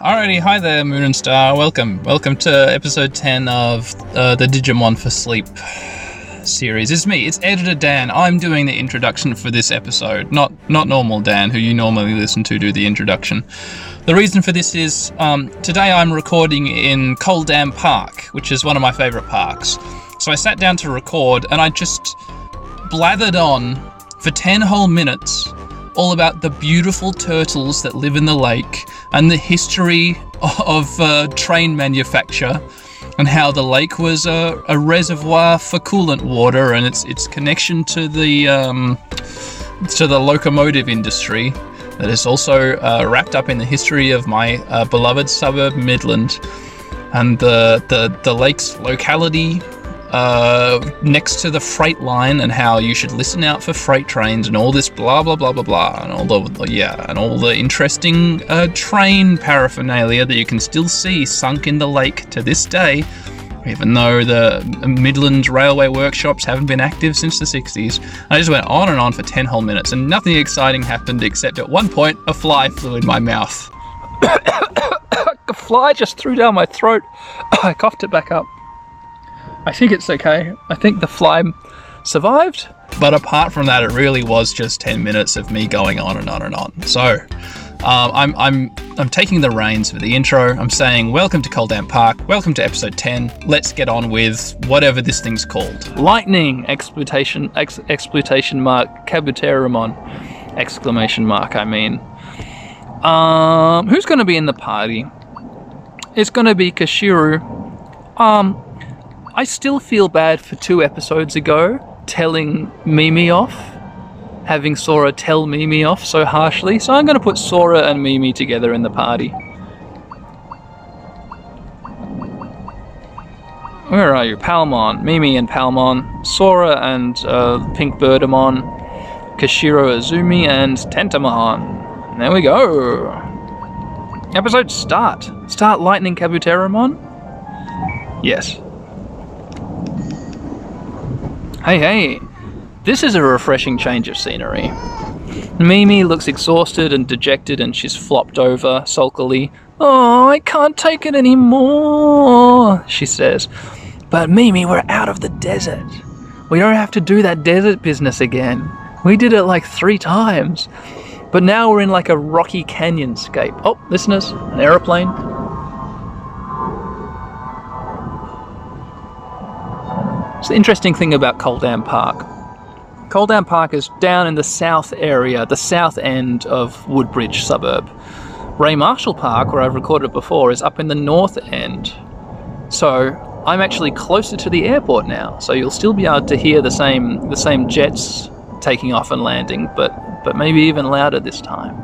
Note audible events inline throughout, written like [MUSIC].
Alrighty, hi there, Moon and Star. Welcome, welcome to episode ten of uh, the Digimon for Sleep series. It's me, it's editor Dan. I'm doing the introduction for this episode, not not normal Dan, who you normally listen to do the introduction. The reason for this is um, today I'm recording in Coldam Park, which is one of my favorite parks. So I sat down to record, and I just blathered on for ten whole minutes all about the beautiful turtles that live in the lake and the history of uh, train manufacture and how the lake was a, a, reservoir for coolant water and its its connection to the um, to the locomotive industry that is also uh, wrapped up in the history of my uh, beloved suburb Midland. And the the the lake's locality uh, next to the freight line and how you should listen out for freight trains and all this blah blah blah blah blah and all the yeah and all the interesting uh, train paraphernalia that you can still see sunk in the lake to this day even though the Midland Railway workshops haven't been active since the 60s. I just went on and on for 10 whole minutes, and nothing exciting happened except at one point a fly flew in my mouth. [COUGHS] [COUGHS] a fly just threw down my throat. [COUGHS] I coughed it back up. I think it's okay. I think the fly survived. But apart from that, it really was just 10 minutes of me going on and on and on. So um, I'm, I'm, I'm taking the reins for the intro. I'm saying, Welcome to Coldam Park. Welcome to episode 10. Let's get on with whatever this thing's called. Lightning! Exploitation, ex, exploitation mark, Kabuterimon! Exclamation mark, I mean. Um, who's going to be in the party? It's going to be Koshiro. Um, I still feel bad for two episodes ago telling Mimi off, having Sora tell Mimi off so harshly, so I'm going to put Sora and Mimi together in the party. Where are you? Palmon, Mimi and Palmon, Sora and uh, Pink Birdamon, Koshiro Azumi, and Tentamon. There we go. Episode start. Start Lightning Kabuterimon? Yes. Hey, hey, this is a refreshing change of scenery. Mimi looks exhausted and dejected and she's flopped over sulkily. Oh, I can't take it anymore, she says. But Mimi, we're out of the desert. We don't have to do that desert business again. We did it like three times. But now we're in like a rocky canyon scape. Oh, listeners, an aeroplane. It's the interesting thing about Coldam Park. Coldam Park is down in the south area, the south end of Woodbridge suburb. Ray Marshall Park, where I've recorded before, is up in the north end. So I'm actually closer to the airport now, so you'll still be able to hear the same the same jets taking off and landing, but but maybe even louder this time.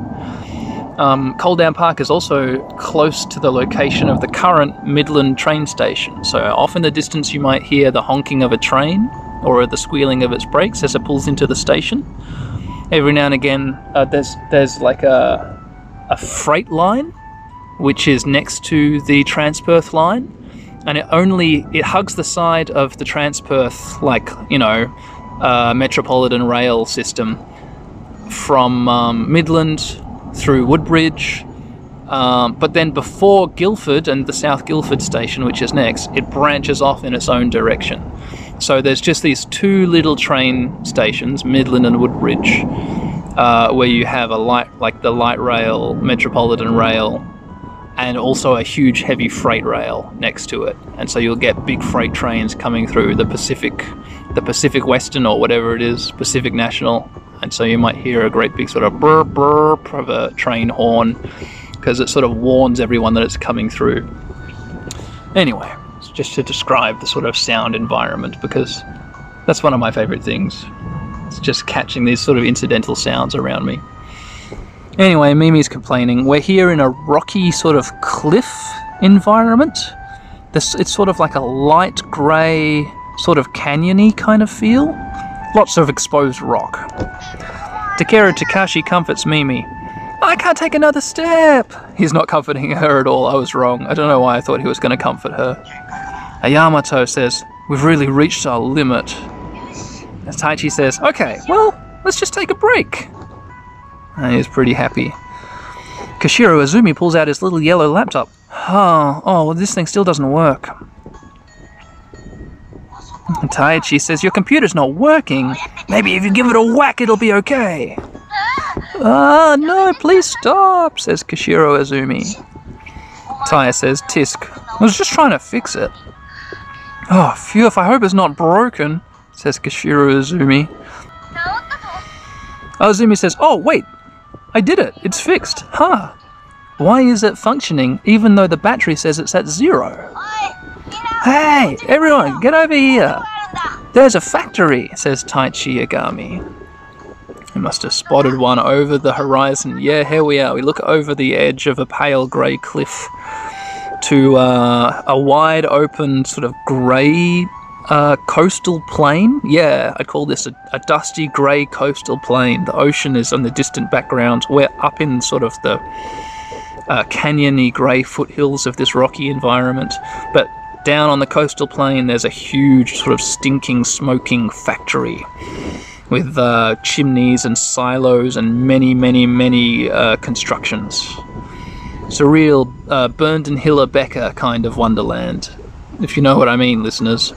Um, Park is also close to the location of the current Midland train station, so off in the distance you might hear the honking of a train or the squealing of its brakes as it pulls into the station. Every now and again, uh, there's there's like a a freight line, which is next to the Transperth line, and it only it hugs the side of the Transperth like you know uh, metropolitan rail system from um, Midland through Woodbridge. Um, but then before Guildford and the South Guildford station, which is next, it branches off in its own direction. So there's just these two little train stations, Midland and Woodbridge, uh, where you have a light, like the light rail, Metropolitan rail, and also a huge heavy freight rail next to it. And so you'll get big freight trains coming through the Pacific, the Pacific Western or whatever it is, Pacific National, and so you might hear a great big sort of burp burp of a train horn because it sort of warns everyone that it's coming through. Anyway, it's just to describe the sort of sound environment because that's one of my favorite things. It's just catching these sort of incidental sounds around me. Anyway, Mimi's complaining. We're here in a rocky sort of cliff environment. This it's sort of like a light grey, sort of canyony kind of feel. Lots of exposed rock. Takeru Takashi comforts Mimi. I can't take another step! He's not comforting her at all, I was wrong. I don't know why I thought he was going to comfort her. Ayamato says, We've really reached our limit. As Taichi says, Okay, well, let's just take a break. And he's pretty happy. Koshiro Azumi pulls out his little yellow laptop. Huh. Oh, well, this thing still doesn't work. [LAUGHS] Taichi says, Your computer's not working. Maybe if you give it a whack, it'll be okay. Ah, no, please stop, says Koshiro Azumi. Taya says, Tisk, I was just trying to fix it. Oh, phew, if I hope it's not broken, says Koshiro Azumi. Azumi says, Oh, wait, I did it. It's fixed. Huh. Why is it functioning even though the battery says it's at zero? Hey, everyone, get over here. There's a factory, says Taichi Yagami. He must have spotted one over the horizon. Yeah, here we are. We look over the edge of a pale grey cliff to uh, a wide open, sort of grey uh, coastal plain. Yeah, I'd call this a, a dusty grey coastal plain. The ocean is on the distant background. We're up in sort of the uh, canyony grey foothills of this rocky environment. But down on the coastal plain, there's a huge, sort of stinking, smoking factory with uh, chimneys and silos and many, many, many uh, constructions. It's a real uh, and Hiller Becker kind of wonderland, if you know what I mean, listeners.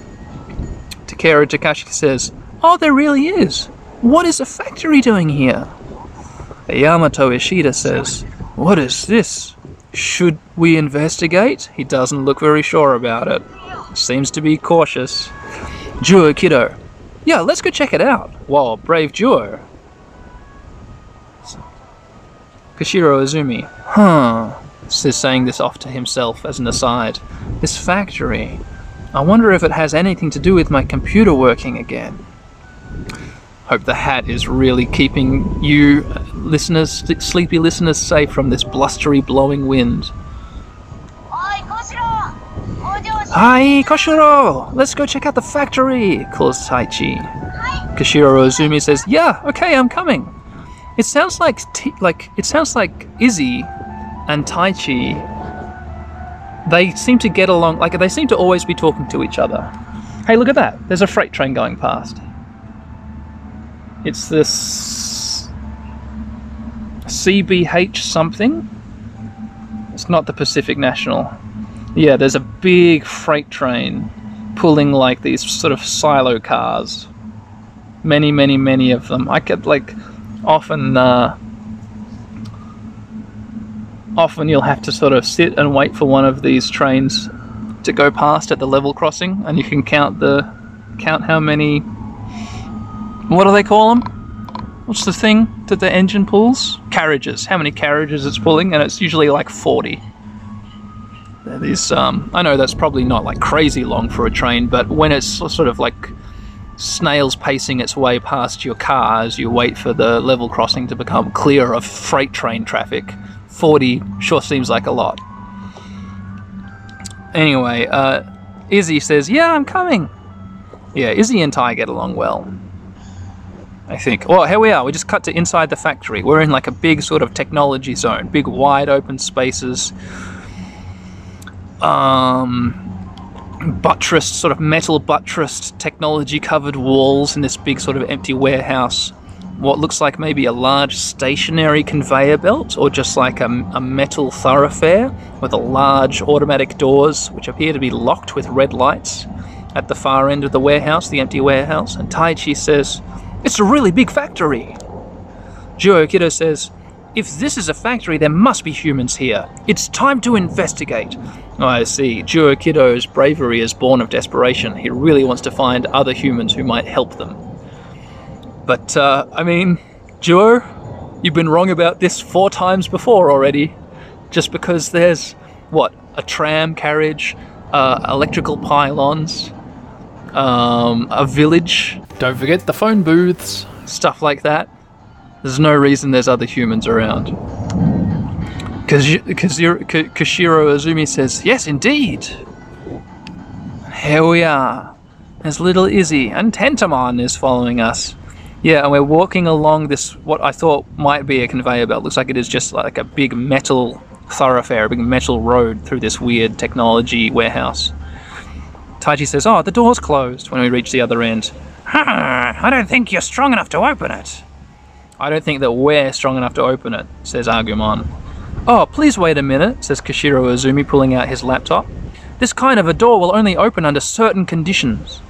Takeru Takashi says, Oh, there really is. What is a factory doing here? Yamato Ishida says, What is this? Should we investigate? He doesn't look very sure about it. Seems to be cautious. Joe Kido. Yeah, let's go check it out. Whoa, brave Juo. Koshiro Azumi. Huh. Says saying this off to himself as an aside. This factory. I wonder if it has anything to do with my computer working again. Hope the hat is really keeping you listeners, sleepy listeners, safe from this blustery blowing wind. Hi, Koshiro! Let's go check out the factory, calls Taichi. Koshiro Azumi says, Yeah, okay, I'm coming. It sounds like t- like it sounds like Izzy and Taichi. They seem to get along like they seem to always be talking to each other. Hey, look at that! There's a freight train going past. It's this CBH something. It's not the Pacific National. Yeah, there's a big freight train pulling like these sort of silo cars. Many, many, many of them. I could like often uh, often you'll have to sort of sit and wait for one of these trains to go past at the level crossing and you can count the count how many what do they call them? What's the thing that the engine pulls? Carriages. How many carriages it's pulling, and it's usually like 40. These, um, I know that's probably not like crazy long for a train, but when it's sort of like snails pacing its way past your car as you wait for the level crossing to become clear of freight train traffic, 40 sure seems like a lot. Anyway, uh, Izzy says, Yeah, I'm coming. Yeah, Izzy and Ty get along well. I think. Well, here we are. We just cut to inside the factory. We're in like a big sort of technology zone, big wide open spaces. Um, buttressed, sort of metal buttressed, technology covered walls in this big sort of empty warehouse. What looks like maybe a large stationary conveyor belt or just like a, a metal thoroughfare with a large automatic doors which appear to be locked with red lights at the far end of the warehouse, the empty warehouse. And Taichi says, It's a really big factory. Kido says, If this is a factory, there must be humans here. It's time to investigate. I see. Kido's bravery is born of desperation. He really wants to find other humans who might help them. But, uh, I mean, Juo, you've been wrong about this four times before already. Just because there's, what, a tram carriage, uh, electrical pylons, um, a village. Don't forget the phone booths, stuff like that. There's no reason there's other humans around. Koshiro Azumi says, Yes, indeed. Here we are. There's little Izzy, and Tentamon is following us. Yeah, and we're walking along this, what I thought might be a conveyor belt. Looks like it is just like a big metal thoroughfare, a big metal road through this weird technology warehouse. Taichi says, Oh, the door's closed when we reach the other end. I don't think you're strong enough to open it. I don't think that we're strong enough to open it, says Agumon. Oh, please wait a minute, says Koshiro Azumi, pulling out his laptop. This kind of a door will only open under certain conditions.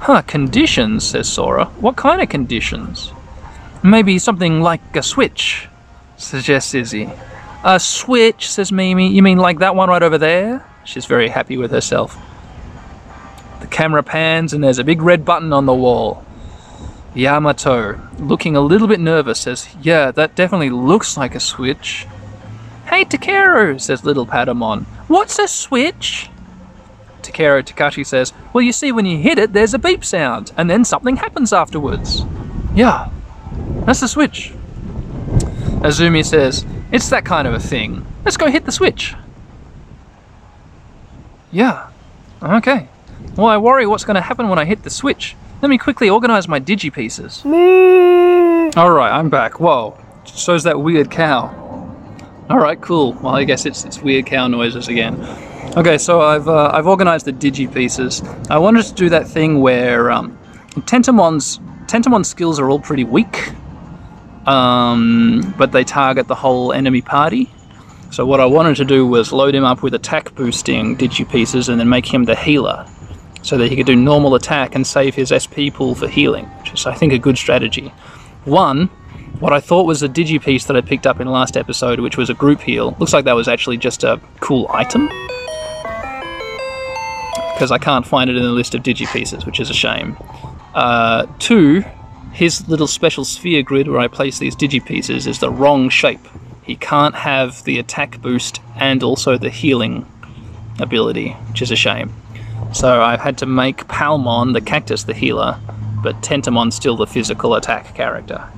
Huh, conditions, says Sora. What kind of conditions? Maybe something like a switch, suggests Izzy. A switch, says Mimi. You mean like that one right over there? She's very happy with herself. Camera pans and there's a big red button on the wall. Yamato, looking a little bit nervous, says, Yeah, that definitely looks like a switch. Hey, Takeru, says little Patamon. What's a switch? Takeru Takashi says, Well, you see, when you hit it, there's a beep sound, and then something happens afterwards. Yeah, that's the switch. Azumi says, It's that kind of a thing. Let's go hit the switch. Yeah, okay. Well, I worry what's going to happen when I hit the switch. Let me quickly organize my digi pieces. Alright, I'm back. Whoa. So's that weird cow. Alright, cool. Well, I guess it's, it's weird cow noises again. Okay, so I've, uh, I've organized the digi pieces. I wanted to do that thing where um, Tentamon's, Tentamon's skills are all pretty weak, um, but they target the whole enemy party. So what I wanted to do was load him up with attack boosting digi pieces and then make him the healer so that he could do normal attack and save his SP pool for healing, which is, I think, a good strategy. One, what I thought was a digi piece that I picked up in last episode, which was a group heal. Looks like that was actually just a cool item. Because I can't find it in the list of digi pieces, which is a shame. Uh, two, his little special sphere grid where I place these digi pieces is the wrong shape. He can't have the attack boost and also the healing ability, which is a shame. So I've had to make Palmon the cactus the healer, but Tentamon still the physical attack character.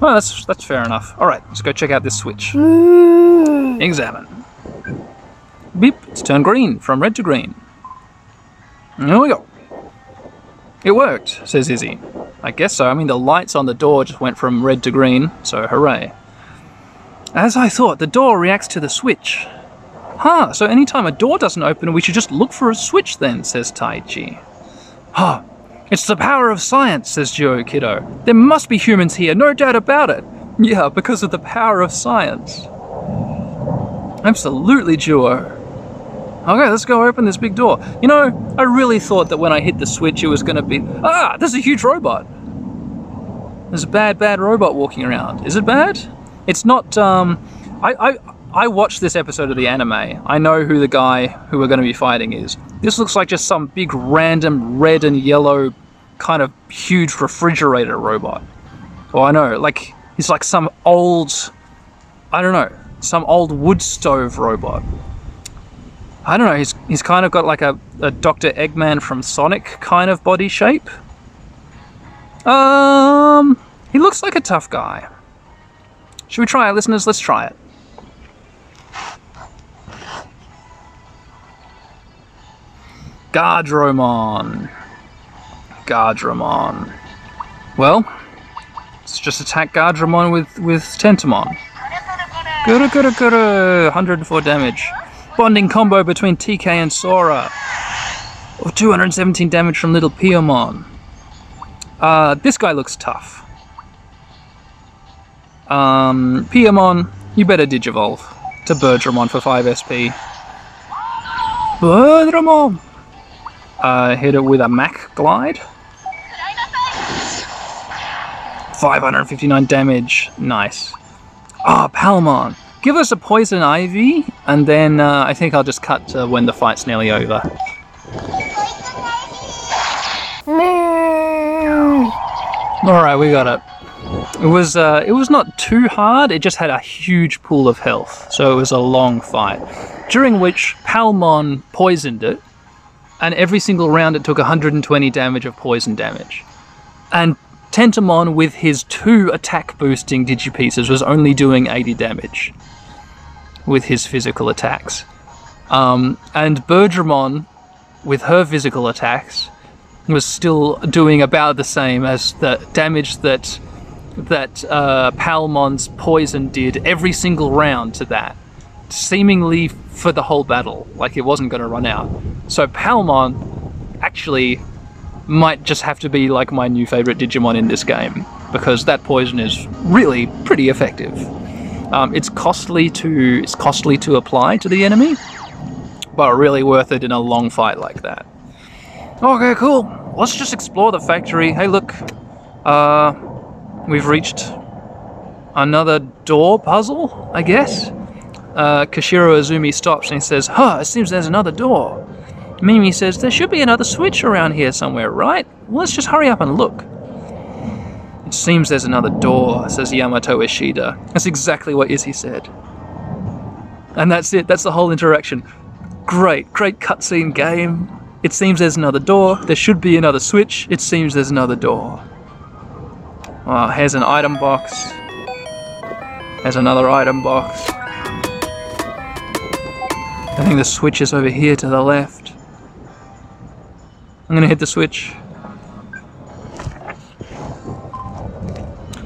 Well, that's that's fair enough. All right, let's go check out this switch. Examine. Beep, it's turned green from red to green. Here we go. It worked, says Izzy. I guess so. I mean, the lights on the door just went from red to green, so hooray. As I thought, the door reacts to the switch. Huh, so anytime a door doesn't open, we should just look for a switch then, says Taichi. Huh, it's the power of science, says Joe Kido. There must be humans here, no doubt about it. Yeah, because of the power of science. Absolutely, Duo. Okay, let's go open this big door. You know, I really thought that when I hit the switch it was going to be... Ah, there's a huge robot. There's a bad, bad robot walking around. Is it bad? It's not, um... I, I, I watched this episode of the anime. I know who the guy who we're going to be fighting is. This looks like just some big random red and yellow kind of huge refrigerator robot. Oh, I know, like he's like some old, I don't know, some old wood stove robot. I don't know. He's he's kind of got like a, a Doctor Eggman from Sonic kind of body shape. Um, he looks like a tough guy. Should we try it, listeners? Let's try it. Guardromon. Guardromon. Well, let's just attack Guardromon with, with Tentamon. Guru Guru Guru! 104 damage. Bonding combo between TK and Sora. Or 217 damage from Little Piyomon. Uh, this guy looks tough. Um, Piyomon, you better Digivolve to Birdramon for 5 SP. Birdramon! Uh, hit it with a Mach Glide. 559 damage. Nice. Ah, oh, Palmon. Give us a Poison Ivy, and then uh, I think I'll just cut to when the fight's nearly over. Alright, we got it. It was uh, it was not too hard. It just had a huge pool of health, so it was a long fight, during which Palmon poisoned it, and every single round it took 120 damage of poison damage. And Tentamon, with his two attack boosting digipieces, was only doing 80 damage with his physical attacks. Um, and Birdramon, with her physical attacks, was still doing about the same as the damage that that uh, Palmon's poison did every single round to that, seemingly for the whole battle, like it wasn't going to run out. So Palmon actually might just have to be like my new favorite Digimon in this game, because that poison is really pretty effective. Um, it's costly to it's costly to apply to the enemy, but really worth it in a long fight like that. Okay, cool. Let's just explore the factory. Hey, look, uh, we've reached another door puzzle, I guess. Uh, Koshiro Azumi stops and he says, Huh, it seems there's another door. Mimi says, There should be another switch around here somewhere, right? Well, let's just hurry up and look. It seems there's another door, says Yamato Ishida. That's exactly what Izzy said. And that's it, that's the whole interaction. Great, great cutscene game. It seems there's another door. There should be another switch. It seems there's another door. Oh, here's an item box. There's another item box. I think the switch is over here to the left. I'm gonna hit the switch.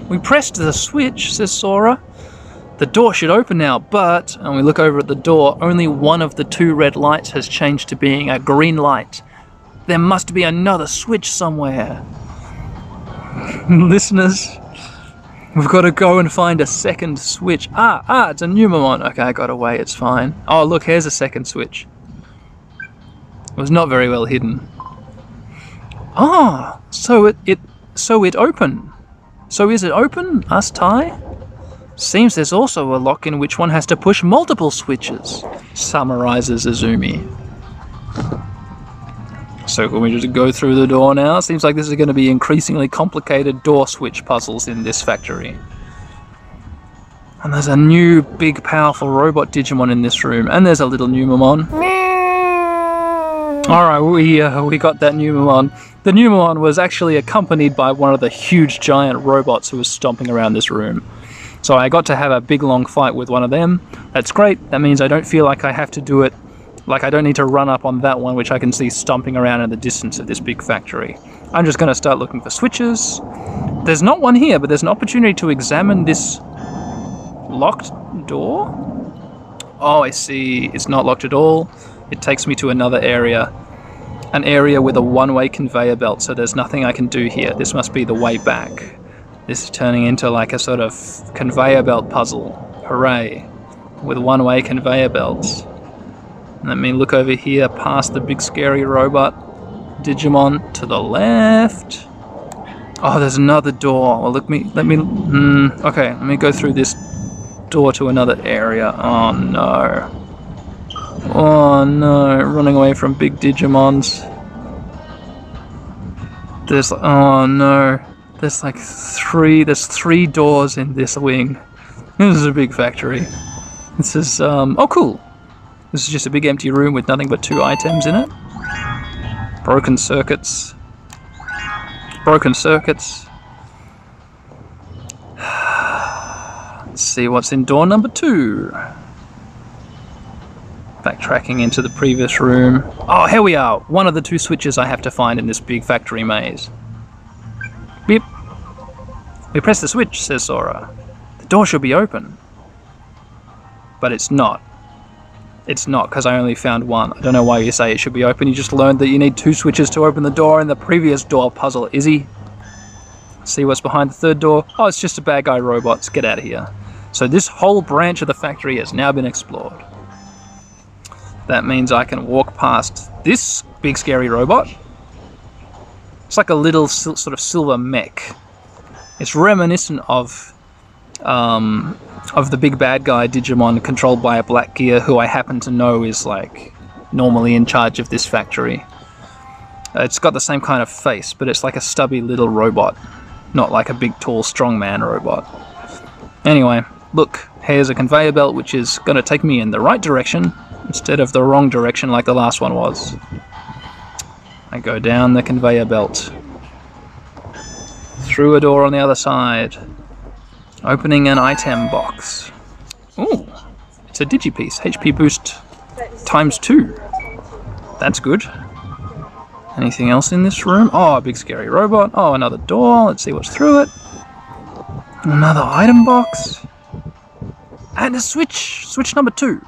We pressed the switch, says Sora. The door should open now, but, and we look over at the door, only one of the two red lights has changed to being a green light. There must be another switch somewhere. [LAUGHS] Listeners, we've got to go and find a second switch. Ah, ah, it's a Numemon. Okay, I got away, it's fine. Oh, look, here's a second switch. It was not very well hidden. Ah, so it, it, so it open. So is it open, us Ty? Seems there's also a lock in which one has to push multiple switches, summarizes Azumi. So can we just go through the door now? Seems like this is going to be increasingly complicated door switch puzzles in this factory. And there's a new big powerful robot Digimon in this room, and there's a little Numemon. Meow. Alright, we, uh, we got that Numemon. The Numemon was actually accompanied by one of the huge giant robots who was stomping around this room. So I got to have a big long fight with one of them. That's great. That means I don't feel like I have to do it, like I don't need to run up on that one, which I can see stomping around in the distance of this big factory. I'm just going to start looking for switches. There's not one here, but there's an opportunity to examine this locked door. Oh, I see. It's not locked at all. It takes me to another area. An area with a one-way conveyor belt, so there's nothing I can do here. This must be the way back. This is turning into like a sort of conveyor belt puzzle. Hooray. With one-way conveyor belts. Let me look over here past the big scary robot Digimon to the left. Oh, there's another door. Well, let me, let me, mm, okay, let me go through this door to another area. Oh no. Oh no, running away from big Digimons. There's, oh no. There's like three, there's three doors in this wing. [LAUGHS] This is a big factory. This is, um, oh cool. This is just a big empty room with nothing but two items in it. Broken circuits. Broken circuits. [SIGHS] Let's see what's in door number two. Backtracking into the previous room. Oh, here we are. One of the two switches I have to find in this big factory maze. Beep. We press the switch, says Sora. The door should be open. But it's not. It's not, because I only found one. I don't know why you say it should be open. You just learned that you need two switches to open the door in the previous door puzzle, Izzy. See what's behind the third door? Oh, it's just a bad guy robots. Get out of here. So this whole branch of the factory has now been explored. That means I can walk past this big scary robot. It's like a little sort of silver mech. It's reminiscent of um, of the big bad guy Digimon controlled by a Black Gear, who I happen to know is like normally in charge of this factory. Uh, it's got the same kind of face, but it's like a stubby little robot, not like a big, tall, strong man robot. Anyway, look, here's a conveyor belt which is going to take me in the right direction instead of the wrong direction like the last one was. I go down the conveyor belt, through a door on the other side, opening an item box. Ooh, it's a digipiece, HP boost times two. That's good. Anything else in this room? Oh, a big scary robot. Oh, another door. Let's see what's through it. Another item box. And a switch. Switch number two.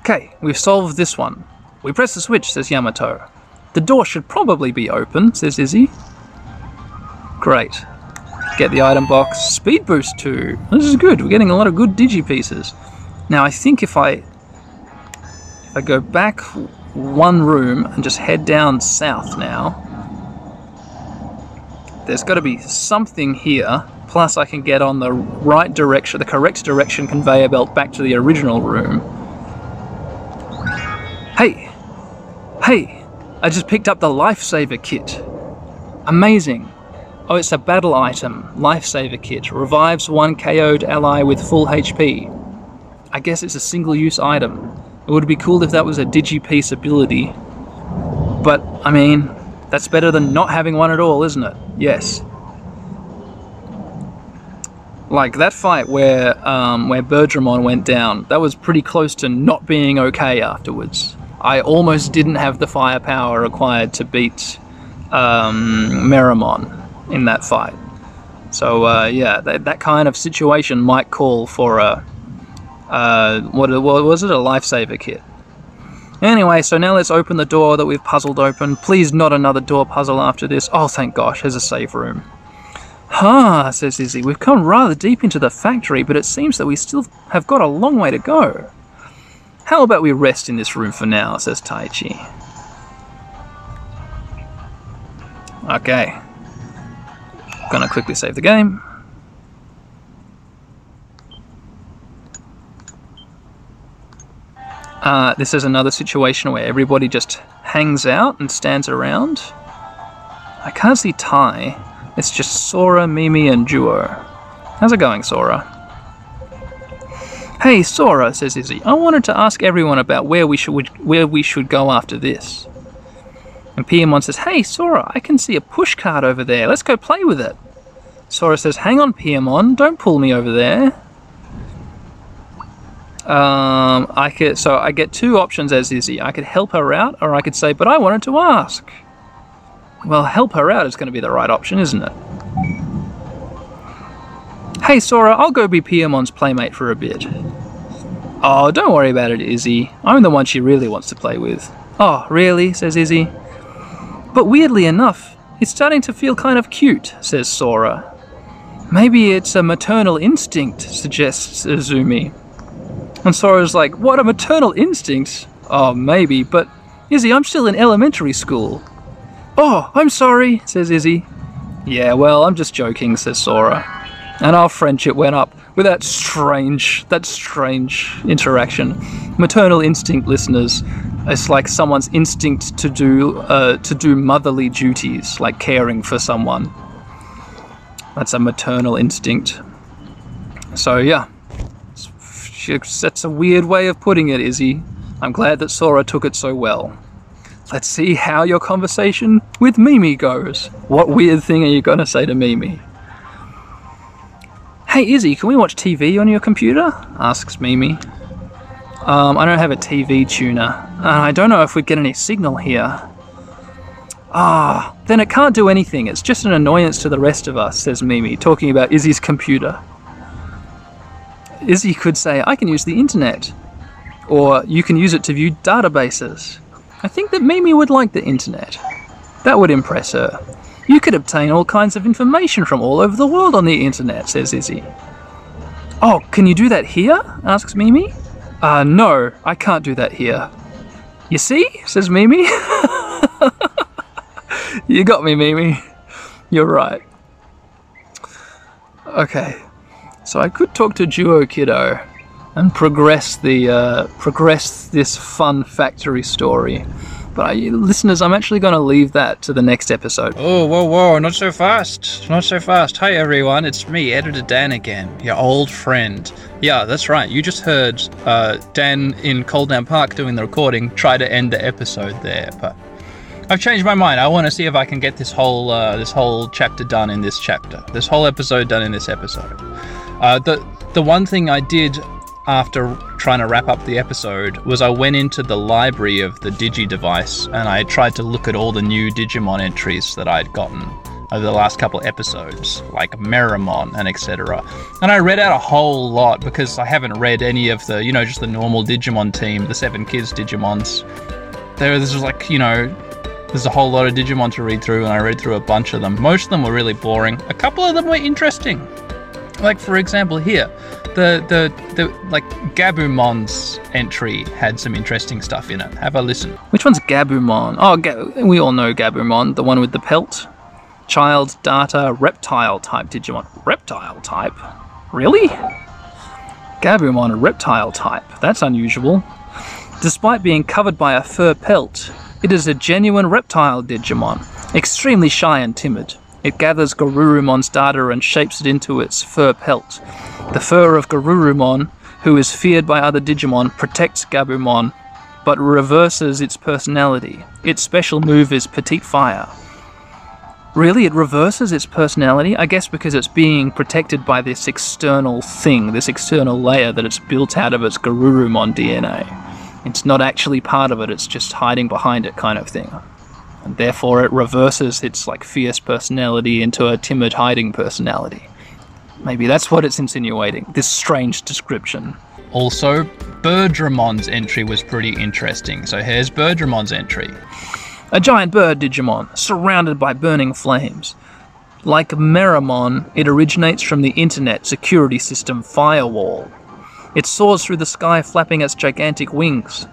Okay, we've solved this one. We press the switch, says Yamato. The door should probably be open, says Izzy. Great. Get the item box. Speed boost 2. This is good. We're getting a lot of good digi pieces. Now I think if I if I go back one room and just head down south now, there's got to be something here. Plus, I can get on the right direction, the correct direction conveyor belt back to the original room. Hey! Hey! I just picked up the lifesaver kit. Amazing. Oh, it's a battle item. Lifesaver kit. Revives one KO'd ally with full HP. I guess it's a single use item. It would be cool if that was a Digipiece ability. But, I mean, that's better than not having one at all, isn't it? Yes. Like that fight where um, where Birdramon went down, that was pretty close to not being okay afterwards. I almost didn't have the firepower required to beat um, Meramon in that fight. So uh, yeah, that, that kind of situation might call for a uh, what, what was it? A lifesaver kit. Anyway, so now let's open the door that we've puzzled open. Please not another door puzzle after this. Oh, thank gosh, there's a safe room. Ha, says Izzy, we've come rather deep into the factory, but it seems that we still have got a long way to go. How about we rest in this room for now, says Taichi. Okay. Gonna quickly save the game. Uh, this is another situation where everybody just hangs out and stands around. I can't see Tai. It's just Sora, Mimi, and Duo. How's it going, Sora? Hey, Sora, says Izzy. I wanted to ask everyone about where we should where we should go after this. And Piyomon says, Hey, Sora, I can see a push cart over there. Let's go play with it. Sora says, Hang on, Piyomon, don't pull me over there. Um, I could so I get two options as Izzy. I could help her out, or I could say, but I wanted to ask. Well, help her out is going to be the right option, isn't it? Hey Sora, I'll go be Piyomon's playmate for a bit. Oh, don't worry about it, Izzy. I'm the one she really wants to play with. Oh, really? says Izzy. But weirdly enough, it's starting to feel kind of cute, says Sora. Maybe it's a maternal instinct, suggests Izumi. And Sora's like, What, a maternal instinct? Oh, maybe, but Izzy, I'm still in elementary school. Oh, I'm sorry, says Izzy. Yeah, well, I'm just joking, says Sora. And our friendship went up with that strange, that strange interaction. Maternal instinct, listeners, it's like someone's instinct to do, uh, to do motherly duties, like caring for someone. That's a maternal instinct. So yeah, that's a weird way of putting it, Izzy. I'm glad that Sora took it so well. Let's see how your conversation with Mimi goes. What weird thing are you gonna say to Mimi? Hey Izzy, can we watch TV on your computer? asks Mimi. Um, I don't have a TV tuner, and I don't know if we'd get any signal here. Ah, then it can't do anything. It's just an annoyance to the rest of us, says Mimi, talking about Izzy's computer. Izzy could say, I can use the internet. Or you can use it to view databases. I think that Mimi would like the internet. That would impress her. You could obtain all kinds of information from all over the world on the internet, says Izzy. Oh, can you do that here? asks Mimi. Uh, no, I can't do that here. You see? says Mimi. [LAUGHS] you got me, Mimi. You're right. Okay. So I could talk to Duo Kido and progress the uh, progress this fun factory story. But I, listeners, I'm actually going to leave that to the next episode. Oh, whoa, whoa, not so fast. Not so fast. Hi, everyone. It's me, Editor Dan again, your old friend. Yeah, that's right. You just heard uh, Dan in Cold Down Park doing the recording try to end the episode there, but I've changed my mind. I want to see if I can get this whole uh, this whole chapter done in this chapter. This whole episode done in this episode. Uh, the the one thing I did after trying to wrap up the episode was I went into the library of the Digi device and I tried to look at all the new Digimon entries that I'd gotten over the last couple episodes, like Meramon and etc. And I read out a whole lot because I haven't read any of the, you know, just the normal Digimon team, the Seven Kids Digimons. There, was like, you know, There's a whole lot of Digimon to read through, and I read through a bunch of them. Most of them were really boring. A couple of them were interesting. Like for example, here, the the the like Gabumon's entry had some interesting stuff in it. Have a listen. Which one's Gabumon? Oh, Ga- we all know Gabumon, the one with the pelt. Child data reptile type Digimon. Reptile type? Really? Gabumon, a reptile type. That's unusual. Despite being covered by a fur pelt, it is a genuine reptile Digimon, extremely shy and timid. It gathers Garurumon's data and shapes it into its fur pelt. The fur of Garurumon, who is feared by other Digimon, protects Gabumon, but reverses its personality. Its special move is Petite Fire. Really, it reverses its personality? I guess because it's being protected by this external thing, this external layer that it's built out of its Garurumon DNA. It's not actually part of it, it's just hiding behind it, kind of thing. And therefore, it reverses its like fierce personality into a timid, hiding personality. Maybe that's what it's insinuating. This strange description. Also, Birdramon's entry was pretty interesting. So here's Birdramon's entry. A giant bird Digimon, surrounded by burning flames. Like Meramon, it originates from the internet security system Firewall. It soars through the sky flapping its gigantic wings.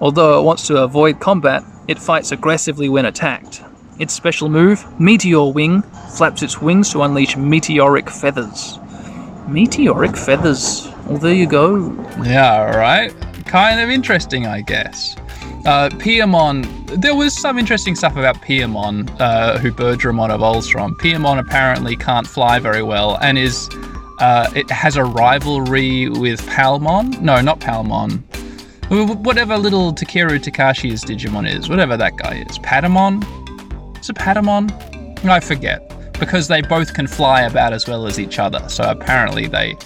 Although it wants to avoid combat, it fights aggressively when attacked. Its special move, Meteor Wing, flaps its wings to unleash meteoric feathers. Meteoric feathers. Well, there you go. Yeah, right. Kind of interesting, I guess. Uh, there was some interesting stuff about Piyomon, uh, who Birdramon evolves from. Piyomon apparently can't fly very well and is. Uh, it has a rivalry with Palmon. No, not Palmon. Wh- Whatever little Takeru Takashi's Digimon is, whatever that guy is. Patamon? Is it Patamon? I forget. Because they both can fly about as well as each other, so apparently they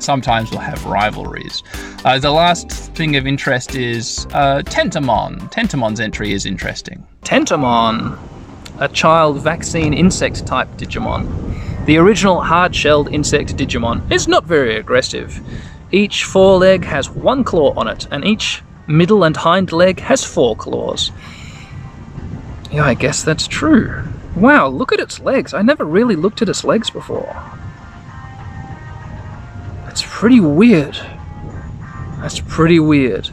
sometimes will have rivalries. Uh, the last thing of interest is uh, Tentamon. Tentamon's entry is interesting. Tentamon, a child vaccine insect type Digimon. The original hard shelled insect Digimon is not very aggressive. Each foreleg has one claw on it, and each middle and hind leg has four claws. Yeah, I guess that's true. Wow, look at its legs. I never really looked at its legs before. That's pretty weird. That's pretty weird.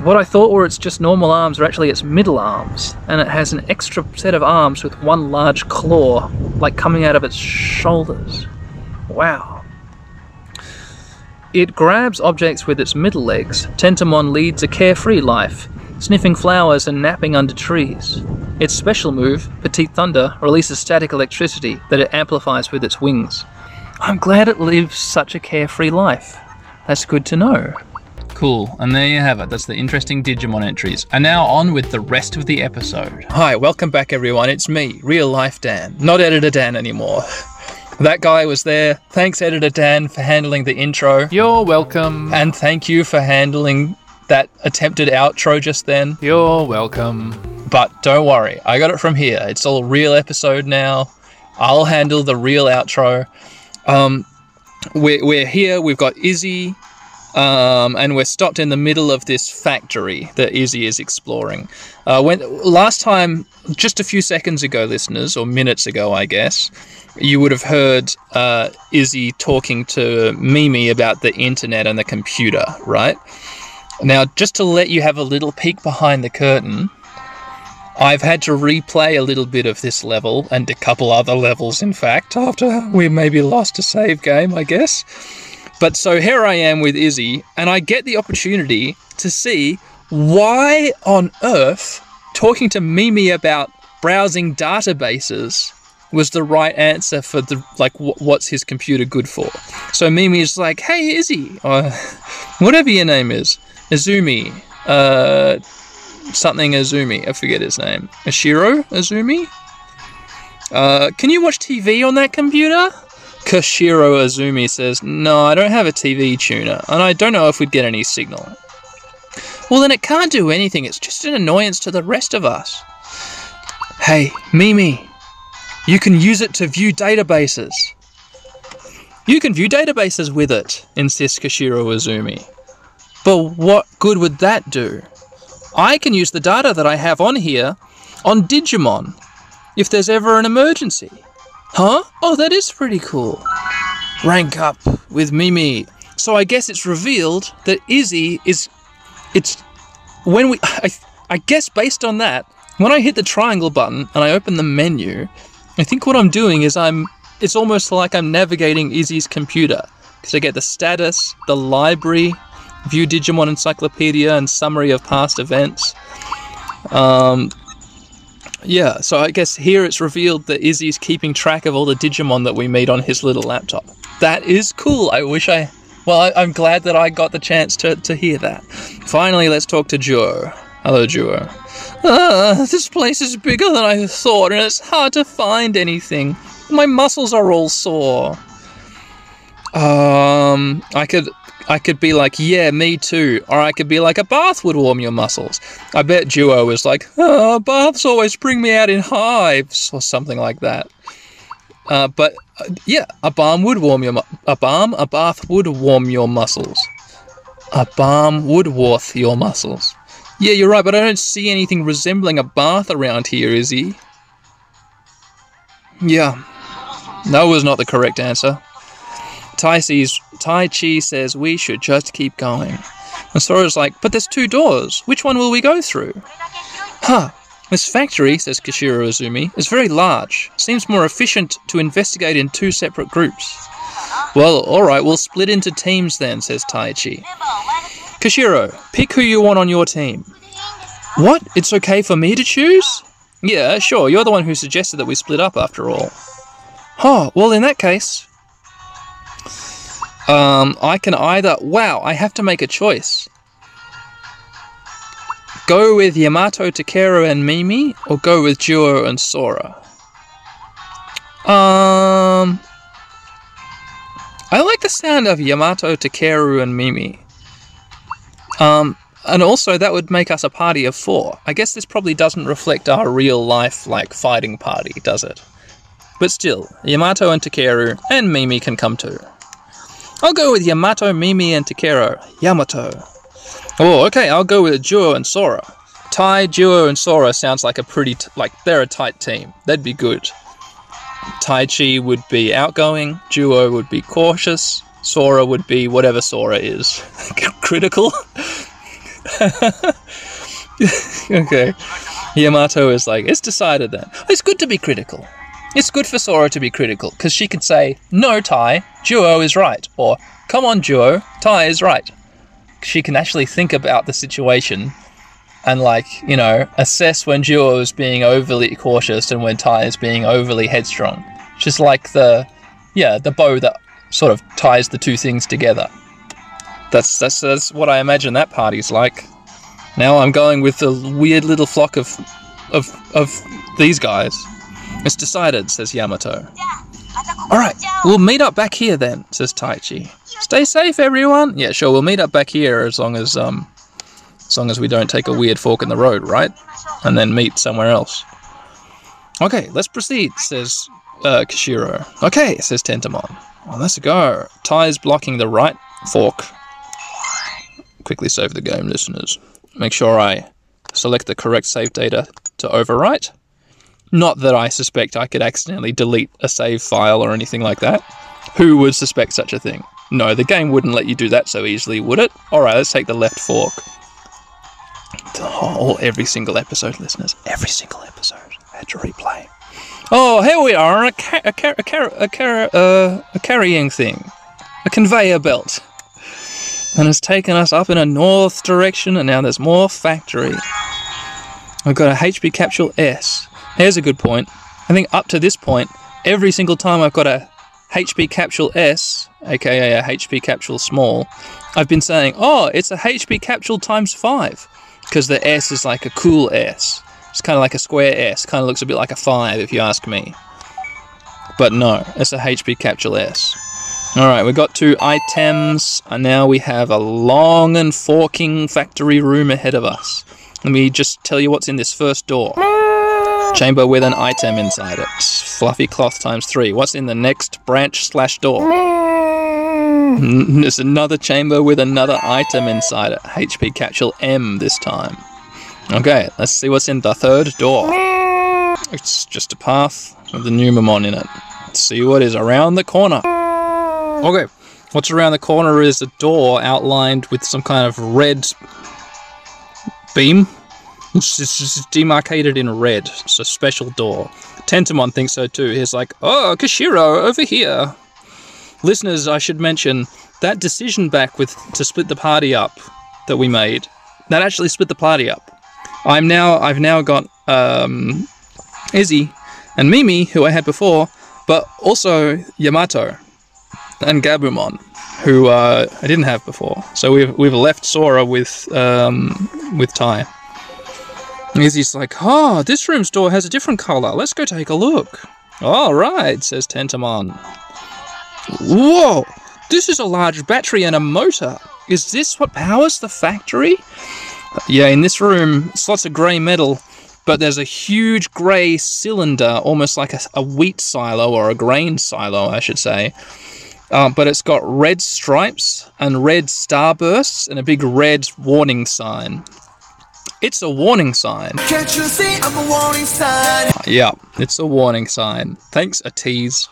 What I thought were its just normal arms are actually its middle arms, and it has an extra set of arms with one large claw, like coming out of its shoulders. Wow. It grabs objects with its middle legs. Tentamon leads a carefree life, sniffing flowers and napping under trees. Its special move, Petite Thunder, releases static electricity that it amplifies with its wings. I'm glad it lives such a carefree life. That's good to know. Cool, and there you have it. That's the interesting Digimon entries. And now on with the rest of the episode. Hi, welcome back everyone. It's me, real life Dan, not editor Dan anymore. [LAUGHS] That guy was there. Thanks, editor Dan, for handling the intro. You're welcome. And thank you for handling that attempted outro just then. You're welcome. But don't worry, I got it from here. It's all a real episode now. I'll handle the real outro. Um, we're, we're here, we've got Izzy, um, and we're stopped in the middle of this factory that Izzy is exploring. Uh, when last time, just a few seconds ago, listeners, or minutes ago, I guess, you would have heard uh, Izzy talking to Mimi about the internet and the computer, right? Now, just to let you have a little peek behind the curtain, I've had to replay a little bit of this level and a couple other levels, in fact, after we maybe lost a save game, I guess. But so here I am with Izzy, and I get the opportunity to see why on earth talking to Mimi about browsing databases was the right answer for the like wh- what's his computer good for. So Mimi is like, "Hey Izzy, or [LAUGHS] whatever your name is, Azumi, uh, something Azumi. I forget his name. Ashiro Azumi. Uh, can you watch TV on that computer?" Koshiro Azumi says, No, I don't have a TV tuner, and I don't know if we'd get any signal. Well, then it can't do anything, it's just an annoyance to the rest of us. Hey, Mimi, you can use it to view databases. You can view databases with it, insists Koshiro Azumi. But what good would that do? I can use the data that I have on here on Digimon if there's ever an emergency. Huh? Oh, that is pretty cool. Rank up with Mimi. So I guess it's revealed that Izzy is. It's. When we. I, I guess based on that, when I hit the triangle button and I open the menu, I think what I'm doing is I'm. It's almost like I'm navigating Izzy's computer. Because I get the status, the library, view Digimon encyclopedia, and summary of past events. Um, yeah, so I guess here it's revealed that Izzy's keeping track of all the Digimon that we meet on his little laptop. That is cool. I wish I. Well, I, I'm glad that I got the chance to, to hear that. Finally, let's talk to Duo. Hello, Duo. Ah, this place is bigger than I thought, and it's hard to find anything. My muscles are all sore. Um, I could I could be like, yeah, me too. Or I could be like, a bath would warm your muscles. I bet Duo is like, oh, baths always bring me out in hives, or something like that. Uh, but uh, yeah, a balm would warm your a balm, a bath would warm your muscles. A balm would warth your muscles. Yeah, you're right, but I don't see anything resembling a bath around here, is he? Yeah, that was not the correct answer. Tai, sees, Taichi says we should just keep going. And Sora's like, but there's two doors. Which one will we go through? Huh. This factory, says Koshiro Izumi, is very large. Seems more efficient to investigate in two separate groups. Well, alright, we'll split into teams then, says Taichi. Koshiro, pick who you want on your team. What? It's okay for me to choose? Yeah, sure, you're the one who suggested that we split up after all. Oh, well, in that case, um, I can either. Wow, I have to make a choice. Go with Yamato, Takeru, and Mimi, or go with Duo and Sora? Um. I like the sound of Yamato, Takeru, and Mimi. Um, and also that would make us a party of four. I guess this probably doesn't reflect our real life, like, fighting party, does it? But still, Yamato and Takeru and Mimi can come too. I'll go with Yamato, Mimi, and Takeru. Yamato. Oh, okay, I'll go with Duo and Sora. Tai, Duo, and Sora sounds like a pretty, t- like, they're a tight team. That'd be good. Taichi would be outgoing, Duo would be cautious, Sora would be whatever Sora is. [LAUGHS] Critical? [LAUGHS] okay. Yamato is like, it's decided then. It's good to be critical. It's good for Sora to be critical, because she can say, no, Tai, Duo is right, or come on, Duo, Tai is right. She can actually think about the situation and, like, you know, assess when Duo is being overly cautious and when Tai is being overly headstrong. Just like the, yeah, the bow that sort of ties the two things together. That's, that's, that's what I imagine that party's like. Now I'm going with the weird little flock of, of, of these guys. It's decided, says Yamato. Alright, we'll meet up back here then, says Taichi. Stay safe, everyone! Yeah, sure, we'll meet up back here as long as, um, as long as we don't take a weird fork in the road, right? And then meet somewhere else. Okay, let's proceed, says uh, Koshiro. Okay, says Tentamon. Well, let's go. Tai's blocking the right fork. Quickly save the game, listeners. Make sure I select the correct save data to overwrite. Not that I suspect I could accidentally delete a save file or anything like that. Who would suspect such a thing? No, the game wouldn't let you do that so easily, would it? Alright, let's take the left fork. Oh, every single episode, listeners. Every single episode. I had to replay. Oh, here we are on a, a, car- a, car- a, car- uh, a carrying thing. A conveyor belt. And it's taken us up in a north direction, and now there's more factory. I've got a HP Capsule S. Here's a good point. I think up to this point, every single time I've got a HP Capsule S, aka a HP Capsule Small, I've been saying, oh, it's a HP Capsule times 5. Because the S is like a cool S. It's kind of like a square S. Kind of looks a bit like a 5 if you ask me. But no, it's a HP Capsule S. Alright, we got two items, and now we have a long and forking factory room ahead of us. Let me just tell you what's in this first door. Chamber with an item inside it. Fluffy cloth times three. What's in the next branch slash door? There's another chamber with another item inside it. HP Capsule M this time. Okay, let's see what's in the third door. It's just a path with the Numemon in it. Let's see what is around the corner. Okay, what's around the corner is a door outlined with some kind of red beam. It's demarcated in red. It's a special door. Tentamon thinks so too. He's like, oh, Koshiro, over here. Listeners, I should mention that decision back with to split the party up that we made. That actually split the party up. I'm now I've now got um, Izzy and Mimi, who I had before, but also Yamato and Gabumon, who uh, I didn't have before. So we've we've left Sora with um, with Tai. Izzy's like, oh, this room's door has a different color. Let's go take a look. All right, says Tentamon. Whoa, this is a large battery and a motor. Is this what powers the factory? Yeah, in this room, it's lots of grey metal, but there's a huge grey cylinder, almost like a, a wheat silo or a grain silo, I should say. Uh, but it's got red stripes and red starbursts and a big red warning sign. It's a warning sign. Can't you see I'm a warning sign? Yeah, it's a warning sign. Thanks, a tease.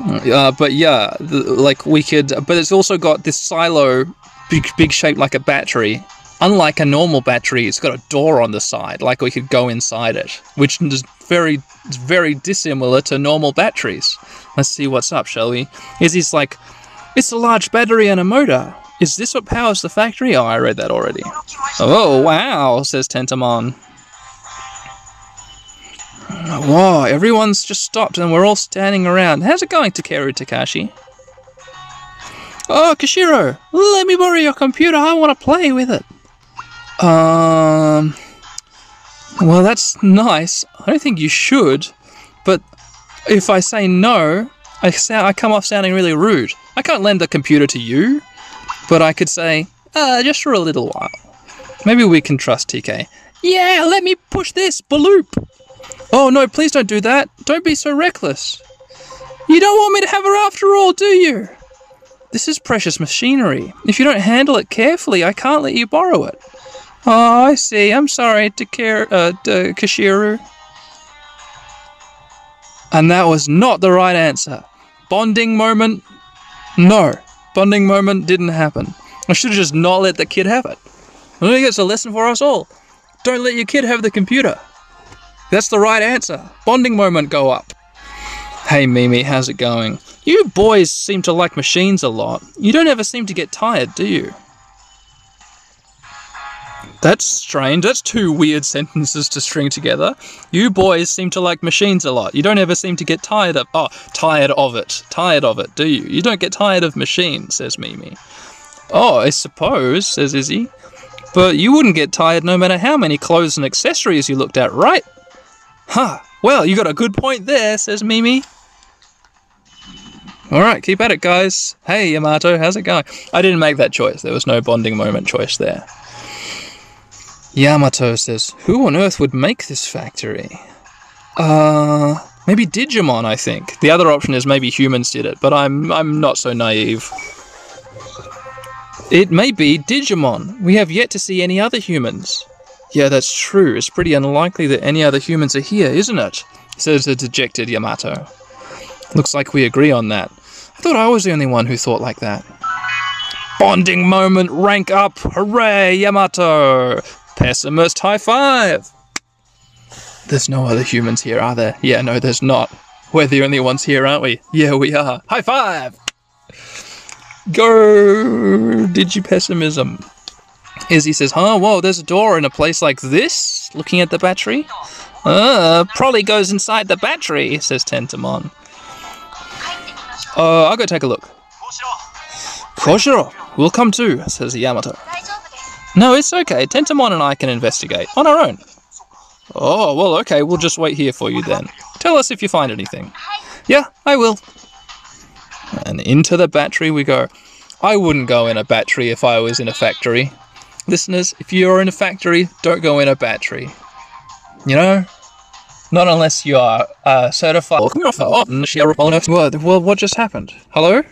Uh, but yeah, the, like we could, but it's also got this silo, big, big shaped like a battery. Unlike a normal battery, it's got a door on the side, like we could go inside it, which is very, very dissimilar to normal batteries. Let's see what's up, shall we? Izzy's like, it's a large battery and a motor. Is this what powers the factory? Oh, I read that already. Oh, wow, says Tentamon. Whoa, everyone's just stopped and we're all standing around. How's it going, Takeru Takaishi? Oh, Koshiro, let me borrow your computer. I want to play with it. Um. Well, that's nice. I don't think you should. But if I say no, I, sound, I come off sounding really rude. I can't lend the computer to you. But I could say, uh, just for a little while. Maybe we can trust TK. Yeah, let me push this, Baloop. Oh no, please don't do that. Don't be so reckless. You don't want me to have her after all, do you? This is precious machinery. If you don't handle it carefully, I can't let you borrow it. Oh, I see. I'm sorry, Takir, uh, Koshiro. And that was not the right answer. Bonding moment? No. Bonding moment didn't happen. I should have just not let the kid have it. I think it's a lesson for us all. Don't let your kid have the computer. That's the right answer. Bonding moment go up. Hey Mimi, how's it going? You boys seem to like machines a lot. You don't ever seem to get tired, do you? That's strange. That's two weird sentences to string together. You boys seem to like machines a lot. You don't ever seem to get tired of oh, tired of it. Tired of it, do you? You don't get tired of machines, says Mimi. Oh, I suppose, says Izzy. But you wouldn't get tired no matter how many clothes and accessories you looked at, right? Huh. Well, you got a good point there, says Mimi. Alright, keep at it, guys. Hey, Yamato, how's it going? I didn't make that choice. There was no bonding moment choice there. Yamato says, Who on earth would make this factory? Uh, maybe Digimon, I think. The other option is maybe humans did it, but I'm I'm not so naive. It may be Digimon. We have yet to see any other humans. Yeah, that's true. It's pretty unlikely that any other humans are here, isn't it? Says the dejected Yamato. Looks like we agree on that. I thought I was the only one who thought like that. Bonding moment, rank up! Hooray, Yamato! Pessimist high five! There's no other humans here, are there? Yeah, no, there's not. We're the only ones here, aren't we? Yeah, we are. High five! Go! Digi-pessimism. Izzy says, huh, whoa, there's a door in a place like this? Looking at the battery? Uh, probably goes inside the battery, says Tentamon. Uh, I'll go take a look. Koshiro, we'll come too, says Yamato. No, it's okay. Tentamon and I can investigate on our own. Oh, well, okay, we'll just wait here for you then. Tell us if you find anything. Yeah, I will. And into the battery we go. I wouldn't go in a battery if I was in a factory. Listeners, if you're in a factory, don't go in a battery. You know? Not unless you are uh, certified. Well, well, what just happened? Hello?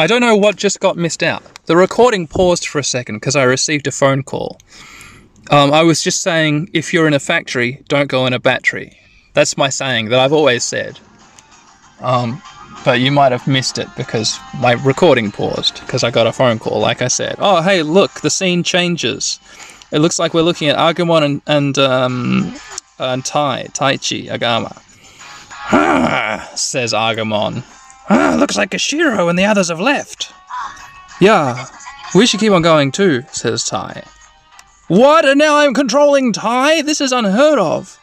I don't know what just got missed out. The recording paused for a second because I received a phone call. Um, I was just saying, if you're in a factory, don't go in a battery. That's my saying that I've always said. Um, but you might have missed it because my recording paused because I got a phone call. Like I said, oh hey, look, the scene changes. It looks like we're looking at Agumon and and um, and Tai Taichi Yagami. [SIGHS] Says Agumon. Ah, looks like Koshiro and the others have left. Yeah, we should keep on going too, says Tai. What? And now I'm controlling Tai? This is unheard of.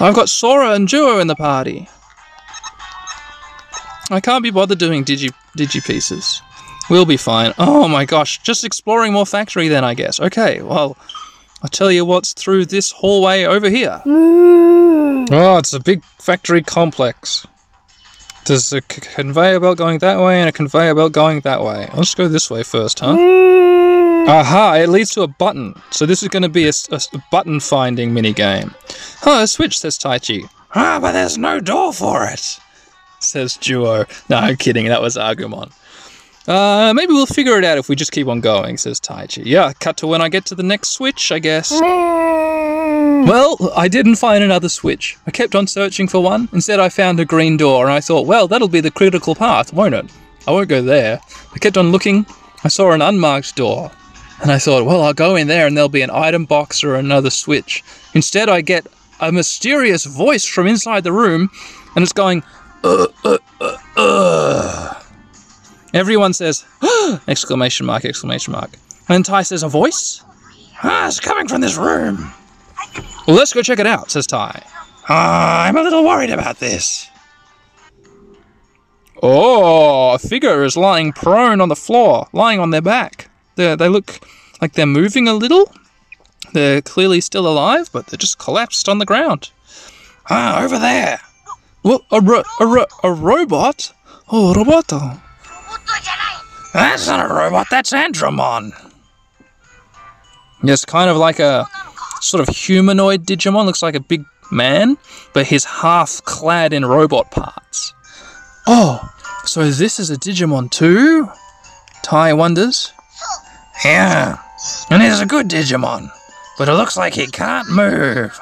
I've got Sora and Duo in the party. I can't be bothered doing digi digi pieces. We'll be fine. Oh my gosh, just exploring more factory then, I guess. Okay, well, I'll tell you what's through this hallway over here. Oh, it's a big factory complex. There's a conveyor belt going that way and a conveyor belt going that way. Let's go this way first, huh? Aha, it leads to a button. So this is going to be a button finding mini game. Oh, a switch, says Taichi. Ah, but there's no door for it, says Duo. No, I'm kidding. That was Agumon. Uh, maybe we'll figure it out if we just keep on going, says Taichi. Yeah, cut to when I get to the next switch, I guess. Well, I didn't find another switch. I kept on searching for one. Instead, I found a green door, and I thought, well, that'll be the critical path, won't it? I won't go there. I kept on looking. I saw an unmarked door. And I thought, well, I'll go in there and there'll be an item box or another switch. Instead, I get a mysterious voice from inside the room, and it's going, uh, uh, uh, uh. Everyone says, [GASPS] exclamation mark, exclamation mark. And Tai says, a voice? Ah, it's coming from this room. Well, let's go check it out, says Tai. Ah, I'm a little worried about this. Oh, a figure is lying prone on the floor, lying on their back. They they look like they're moving a little. They're clearly still alive, but they're just collapsed on the ground. Ah, over there. What? A, ro- a, ro- a robot? Oh, roboto. That's not a robot, that's Andromon. Yes, kind of like a sort of humanoid Digimon. Looks like a big man, but he's half clad in robot parts. Oh, so this is a Digimon too? Tai wonders. Yeah, and he's a good Digimon, but it looks like he can't move.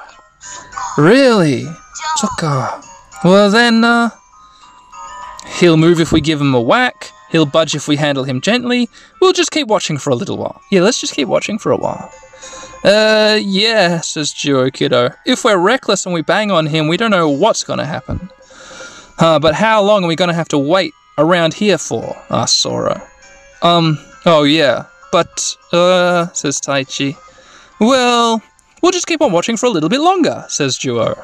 Really? Chokka. Well then, uh, he'll move if we give him a whack. He'll budge if we handle him gently. We'll just keep watching for a little while. Yeah, let's just keep watching for a while. Uh, yeah, says Duo Kido. If we're reckless and we bang on him, we don't know what's gonna happen. Uh, but how long are we gonna have to wait around here for? asks Sora. Um, oh yeah, but, uh, says Taichi. Well, we'll just keep on watching for a little bit longer, says Duo.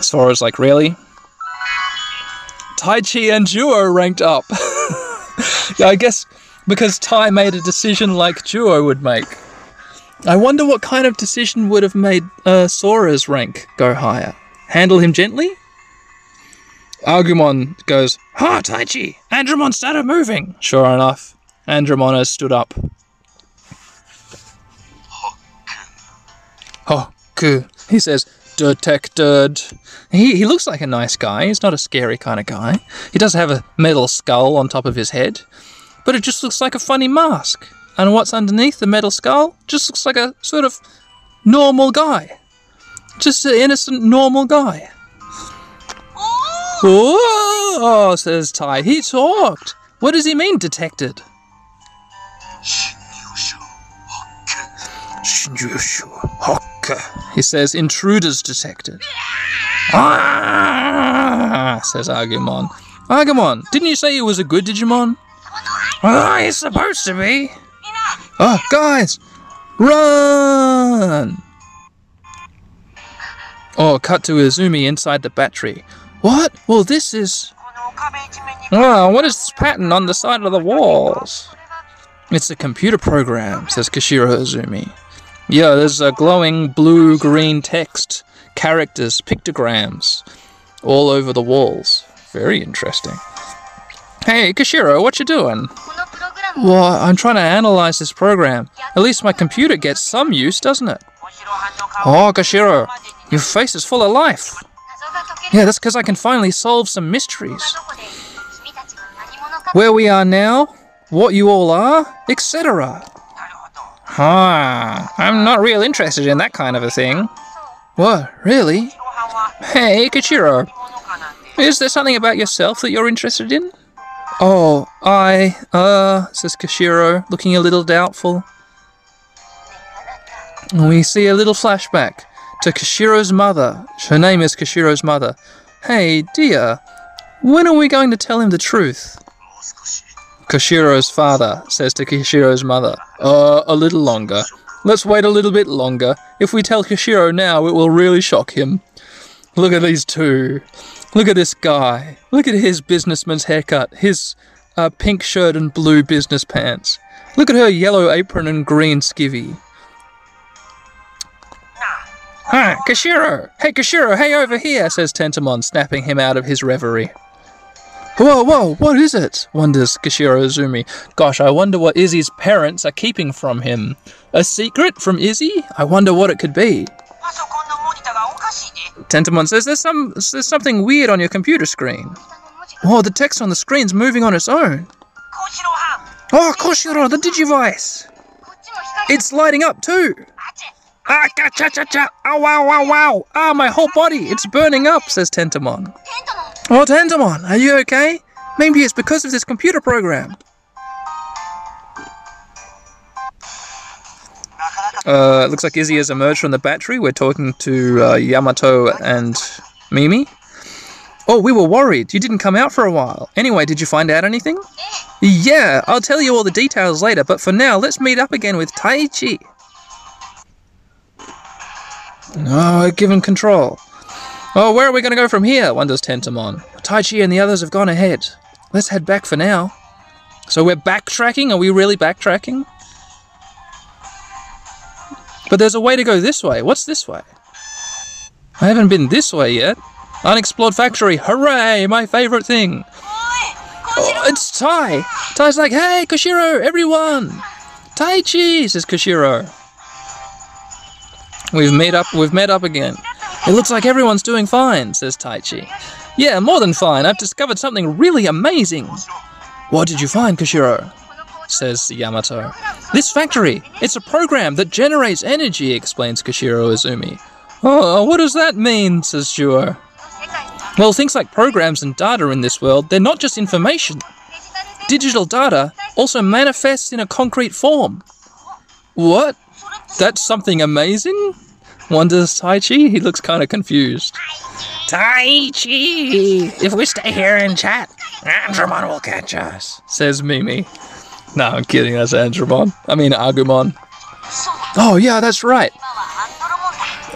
Sora's like, really? Taichi and Duo ranked up. [LAUGHS] I guess because Tai made a decision like Duo would make. I wonder what kind of decision would have made uh, Sora's rank go higher. Handle him gently? Agumon goes, Ha, Taichi! Andromon started moving! Sure enough, Andromon has stood up. Hoku, he says, detected. He, he looks like a nice guy. He's not a scary kind of guy. He does have a metal skull on top of his head, but it just looks like a funny mask. And what's underneath the metal skull just looks like a sort of normal guy. Just an innocent, normal guy. Oh, says Tai. He talked. What does he mean, detected? He says, intruders detected. Ah, says Agumon. Agumon, didn't you say he was a good Digimon? Oh, he's supposed to be. Oh, guys, run! Oh, cut to Izumi inside the battery. What? Well, this is. Oh, what is this pattern on the side of the walls? It's a computer program, says Koshiro Izumi. Yeah, there's a glowing blue green text, characters, pictograms all over the walls. Very interesting. Hey, Koshiro, what you doing? Well, I'm trying to analyze this program. At least my computer gets some use, doesn't it? Oh, Koshiro, your face is full of life. Yeah, that's because I can finally solve some mysteries. Where we are now, what you all are, etc. Ah, I'm not real interested in that kind of a thing. What, really? Hey, Koshiro. Is there something about yourself that you're interested in? Oh, I, uh, says Koshiro, looking a little doubtful. We see a little flashback to Koshiro's mother. Her name is Koshiro's mother. Hey, dear, when are we going to tell him the truth? Koshiro's father says to Koshiro's mother, Uh, a little longer. Let's wait a little bit longer. If we tell Koshiro now, it will really shock him. Look at these two. Look at this guy. Look at his businessman's haircut, his uh, pink shirt and blue business pants. Look at her yellow apron and green skivvy. Hi, Koshiro! Hey, Koshiro, hey over here, says Tentamon, snapping him out of his reverie. Whoa, whoa, what is it? wonders Koshiro Izumi. Gosh, I wonder what Izzy's parents are keeping from him. A secret from Izzy? I wonder what it could be. Tentamon says, there's, some, there's something weird on your computer screen. Oh, the text on the screen's moving on its own. Oh, Koshiro, the Digivice! It's lighting up too! Ah, cha cha cha cha! Ah, wow, wow, wow! Ah, my whole body! It's burning up, says Tentamon. Oh, Tentamon, are you okay? Maybe it's because of this computer program. Uh, it looks like Izzy has emerged from the battery. We're talking to uh, Yamato and Mimi. Oh, we were worried. You didn't come out for a while. Anyway, did you find out anything? Yeah, I'll tell you all the details later, but for now, let's meet up again with Taichi. I've given control. Oh, where are we going to go from here? wonders Tentamon. Taichi and the others have gone ahead. Let's head back for now. So we're backtracking? Are we really backtracking? But there's a way to go this way. What's this way? I haven't been this way yet. Unexplored factory. Hooray, my favorite thing. Oh, it's Tai. Tai's like, hey, Koshiro, everyone. Taichi says Koshiro. We've met up, we've met up again. It looks like everyone's doing fine, says Taichi. Yeah, more than fine. I've discovered something really amazing. What did you find, Koshiro? says Yamato. This factory! It's a program that generates energy, explains Koshiro Izumi. Oh, what does that mean, says Joe. Well, things like programs and data in this world, they're not just information. Digital data also manifests in a concrete form. What? That's something amazing? Wonders Taichi. He looks kind of confused. Taichi! If we stay here and chat, Andromon will catch us, says Mimi. No, I'm kidding. That's Andromon. I mean, Agumon. Oh, yeah, that's right.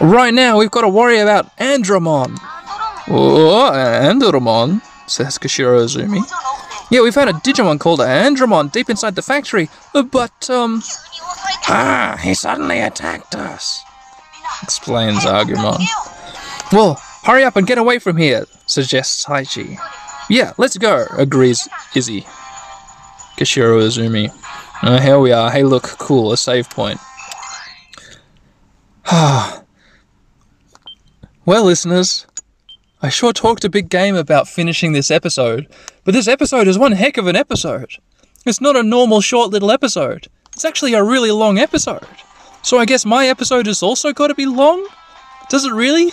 Right now, we've got to worry about Andromon. Oh, Andromon, says Koshiro Izumi. Yeah, we found a Digimon called Andromon deep inside the factory, but, um... Ah, he suddenly attacked us, explains Agumon. Well, hurry up and get away from here, suggests Taichi. Yeah, let's go, agrees Izzy. Koshiro Izumi. Uh, here we are. Hey, look, cool, a save point. [SIGHS] well, listeners, I sure talked a big game about finishing this episode, but this episode is one heck of an episode. It's not a normal short little episode. It's actually a really long episode. So I guess my episode has also got to be long? Does it really?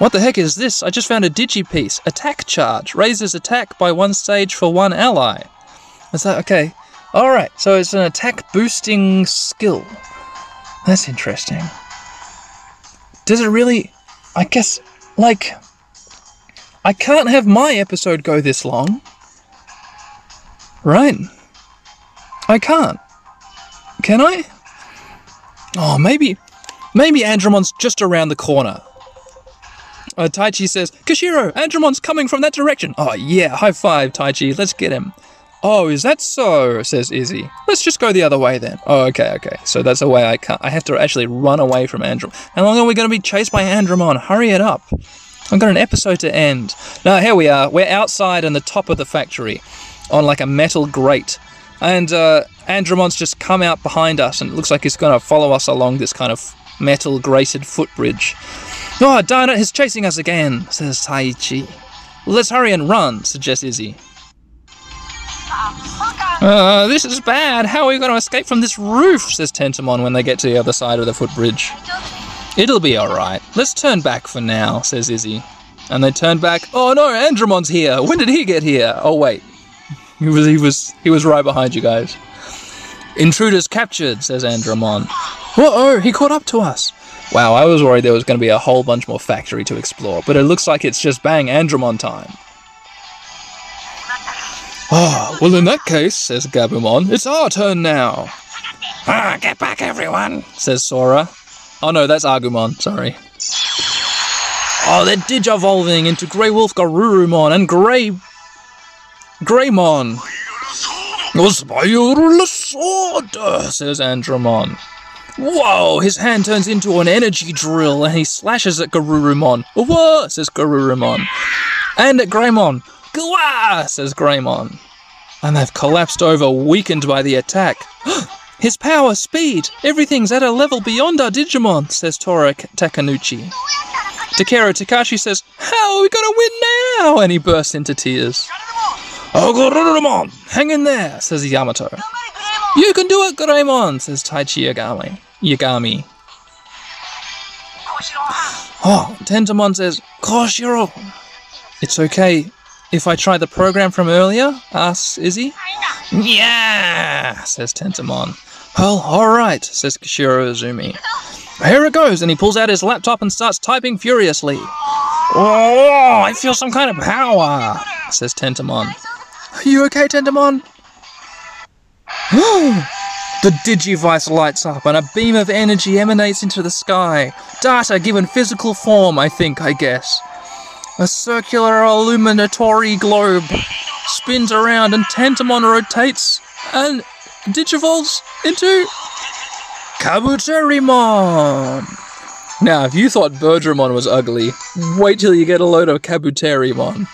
What the heck is this? I just found a digi piece. Attack charge. Raises attack by one stage for one ally. Is that okay? Alright, so it's an attack boosting skill. That's interesting. Does it really. I guess, like. I can't have my episode go this long. Right? I can't. Can I? Oh, maybe. Maybe Andromon's just around the corner. Uh, Taichi says, Koshiro, Andromon's coming from that direction. Oh, yeah, high five, Taichi, let's get him. Oh, is that so? says Izzy. Let's just go the other way then. Oh, okay, okay. So that's a way I can't. I have to actually run away from Andromon. How long are we going to be chased by Andromon? Hurry it up. I've got an episode to end. Now, here we are. We're outside in the top of the factory on like a metal grate. And uh, Andromon's just come out behind us and it looks like he's going to follow us along this kind of metal grated footbridge. Oh, darn it, he's chasing us again, says Taichi. Let's hurry and run, suggests Izzy. Uh, this is bad. How are we going to escape from this roof? says Tentamon when they get to the other side of the footbridge. It'll be alright. Let's turn back for now, says Izzy. And they turn back. Oh no, Andromon's here. When did he get here? Oh wait. [LAUGHS] He was he was he was right behind you guys. Intruders captured, says Andromon. Whoa, oh, he caught up to us. Wow, I was worried there was going to be a whole bunch more factory to explore, but it looks like it's just bang Andromon time. Ah, well in that case, says Gabumon, it's our turn now. Ah, get back everyone, says Sora. Oh no, that's Agumon, sorry. Oh, they're digivolving into Grey Wolf Garurumon and Grey... Greymon. Sword, says Andromon. Whoa, his hand turns into an energy drill and he slashes at Garurumon. Whoa, says Garurumon. And at Greymon. Gwa, says Greymon. And they've collapsed over, weakened by the attack. [GASPS] His power, speed, everything's at a level beyond our Digimon, says Sora Takenouchi. Takeru Takaishi says, How are we gonna win now? And he bursts into tears. Oh, hang in there, says Yamato. You can do it, Greymon, says Taichi Yagami. Yagami. Oh, Tentamon says, Koshiro. It's okay if I try the program from earlier, asks Izzy. Yeah, says Tentamon. Well, alright, says Koshiro Izumi. Here it goes, and he pulls out his laptop and starts typing furiously. Oh, I feel some kind of power, says Tentamon. Are you okay, Tentamon? [GASPS] Oh, the Digivice lights up and a beam of energy emanates into the sky. Data given physical form, I think, I guess. A circular illuminatory globe spins around and Tantamon rotates and digivolves into Kabuterimon. Now, if you thought Birdramon was ugly, wait till you get a load of Kabuterimon.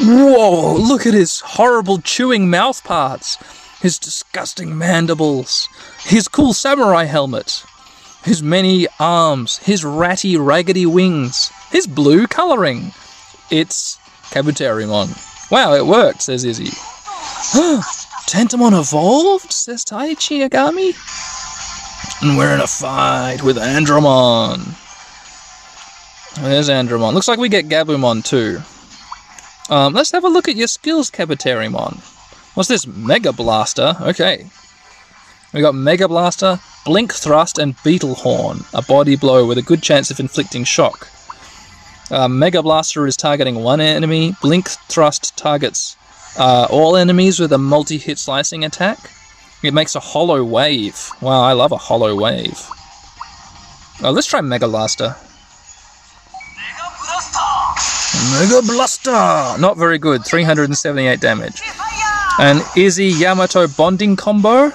Whoa, look at his horrible chewing mouth parts, his disgusting mandibles, his cool samurai helmet, his many arms, his ratty, raggedy wings, his blue colouring. It's Kabuterimon. Wow, it worked, says Izzy. [GASPS] Tentamon evolved, says Taichi Yagami. And we're in a fight with Andromon. There's Andromon. Looks like we get Gabumon too. Um, let's have a look at your skills, Kabuterimon. What's this? Mega Blaster. Okay. We got Mega Blaster, Blink Thrust, and Beetle Horn. A body blow with a good chance of inflicting shock. Uh, Mega Blaster is targeting one enemy. Blink Thrust targets uh, all enemies with a multi-hit slicing attack. It makes a hollow wave. Wow, I love a hollow wave. Oh, let's try Mega Blaster. Mega Blaster! Not very good, 378 damage. An Izzy Yamato bonding combo.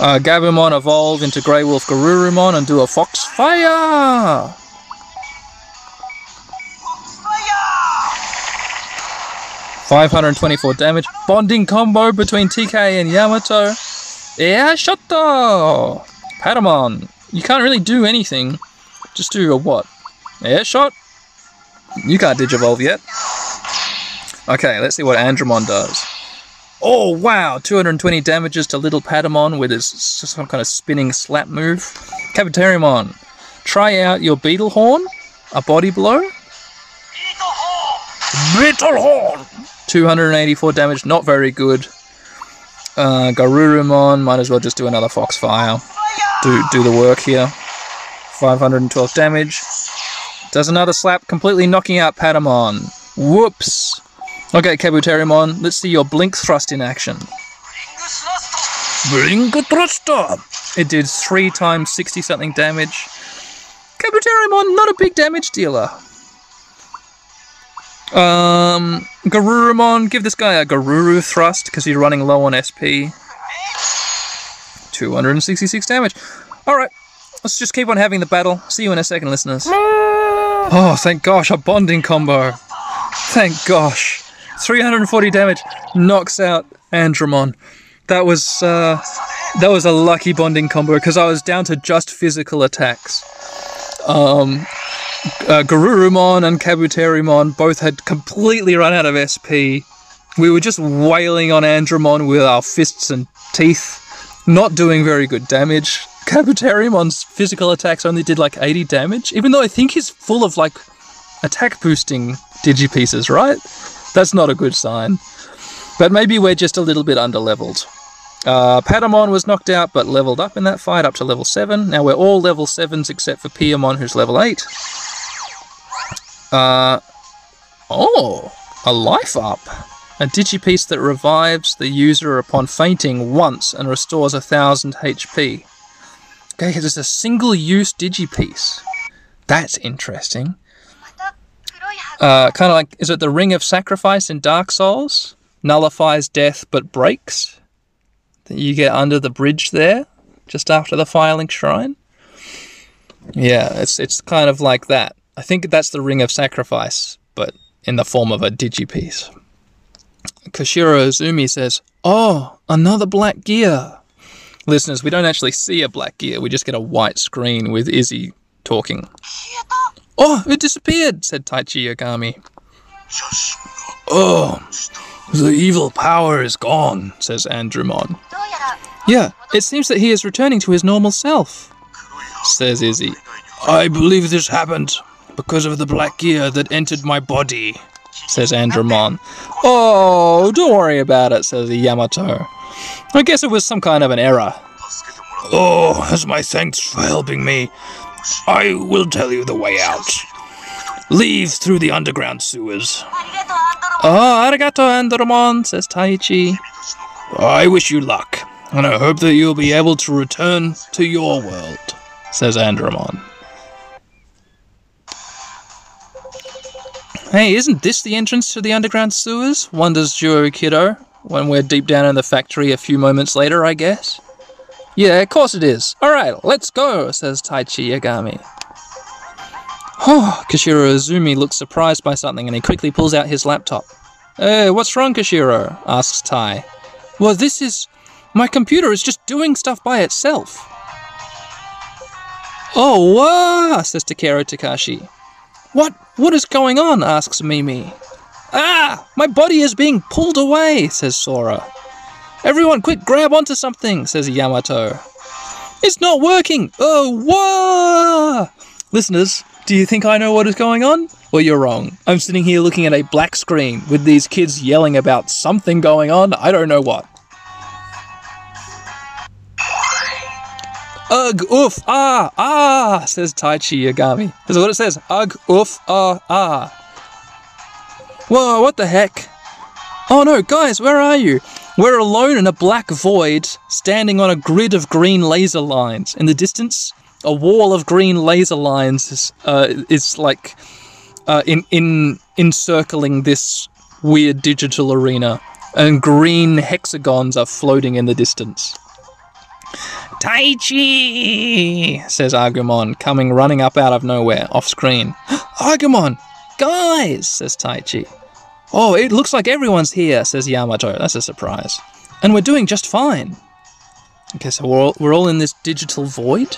Uh, Gabumon evolve into Grey Wolf Garurumon and do a Fox Fire! 524 damage. Bonding combo between TK and Yamato. Yeah, shot though! Patamon, you can't really do anything. Just do a what? Air shot? You can't digivolve yet. Okay, let's see what Andromon does. Oh wow, 220 damages to little Patamon with his some kind of spinning slap move. Kabuterimon, try out your Beetle Horn, a body blow. Beetle Horn! 284 damage, not very good. Uh, Garurumon, might as well just do another Foxfire. Do, do the work here. 512 damage. Does another slap, completely knocking out Patamon. Whoops! Okay, Kabuterimon, let's see your Blink Thrust in action. Blink Thruster! It did 3 times 60 something damage. Kabuterimon, not a big damage dealer. Um, Garurumon, give this guy a Garuru Thrust because he's running low on SP. 266 damage. Alright, let's just keep on having the battle. See you in a second, listeners. Oh, thank gosh, a bonding combo. Thank gosh. 340 damage knocks out Andromon. That was uh, that was a lucky bonding combo because I was down to just physical attacks. Um, uh, Garurumon and Kabuterimon both had completely run out of SP. We were just wailing on Andromon with our fists and teeth, not doing very good damage. Kabuterimon's physical attacks only did like 80 damage, even though I think he's full of like attack boosting digipieces, right? That's not a good sign. But maybe we're just a little bit underleveled. Uh, Patamon was knocked out but leveled up in that fight up to level 7. Now we're all level 7s except for Piyomon who's level 8. Uh, oh, a life up. A digipiece that revives the user upon fainting once and restores a thousand HP. Okay, it's a single use digipiece. That's interesting. Uh, kind of like, is it the Ring of Sacrifice in Dark Souls? Nullifies death but breaks. You get under the bridge there, just after the Firelink Shrine. Yeah, it's it's kind of like that. I think that's the Ring of Sacrifice, but in the form of a digipiece. Koshiro Izumi says, Oh, another black gear. Listeners, we don't actually see a black gear, we just get a white screen with Izzy talking. Oh, it disappeared, said Taichi Yagami. Oh, the evil power is gone, says Andromon. Yeah, it seems that he is returning to his normal self, says Izzy. I believe this happened because of the black gear that entered my body, says Andromon. Oh, don't worry about it, says Yamato. I guess it was some kind of an error. Oh, as my thanks for helping me, I will tell you the way out. Leave through the underground sewers. Oh, arigato, Andromon, ah, says Taichi. I wish you luck, and I hope that you'll be able to return to your world, says Andromon. Hey, isn't this the entrance to the underground sewers? Wonders Juro Kido, when we're deep down in the factory a few moments later, I guess. Yeah, of course it is. Alright, let's go, says Taichi Yagami. Oh, Koshiro Izumi looks surprised by something and he quickly pulls out his laptop. Hey, what's wrong, Koshiro? asks Tai. Well, this is. My computer is just doing stuff by itself. Oh, wow, says Takeru Takaishi. What? What is going on? asks Mimi. Ah! My body is being pulled away, says Sora. Everyone, quick, grab onto something, says Yamato. It's not working! Oh, whoa! Listeners, do you think I know what is going on? Well, you're wrong. I'm sitting here looking at a black screen with these kids yelling about something going on, I don't know what. Ugh, oof, ah, ah, says Taichi Yagami. That's what it says. Ugh, oof, ah, ah. Whoa, what the heck? Oh no, guys, where are you? We're alone in a black void, standing on a grid of green laser lines. In the distance, a wall of green laser lines is, uh, is like uh, in in encircling this weird digital arena, and green hexagons are floating in the distance. Taichi, says Agumon, coming running up out of nowhere, off screen. [GASPS] Agumon, guys, says Taichi. Oh, it looks like everyone's here, says Yamato. That's a surprise. And we're doing just fine. Okay, so we're all, we're all in this digital void?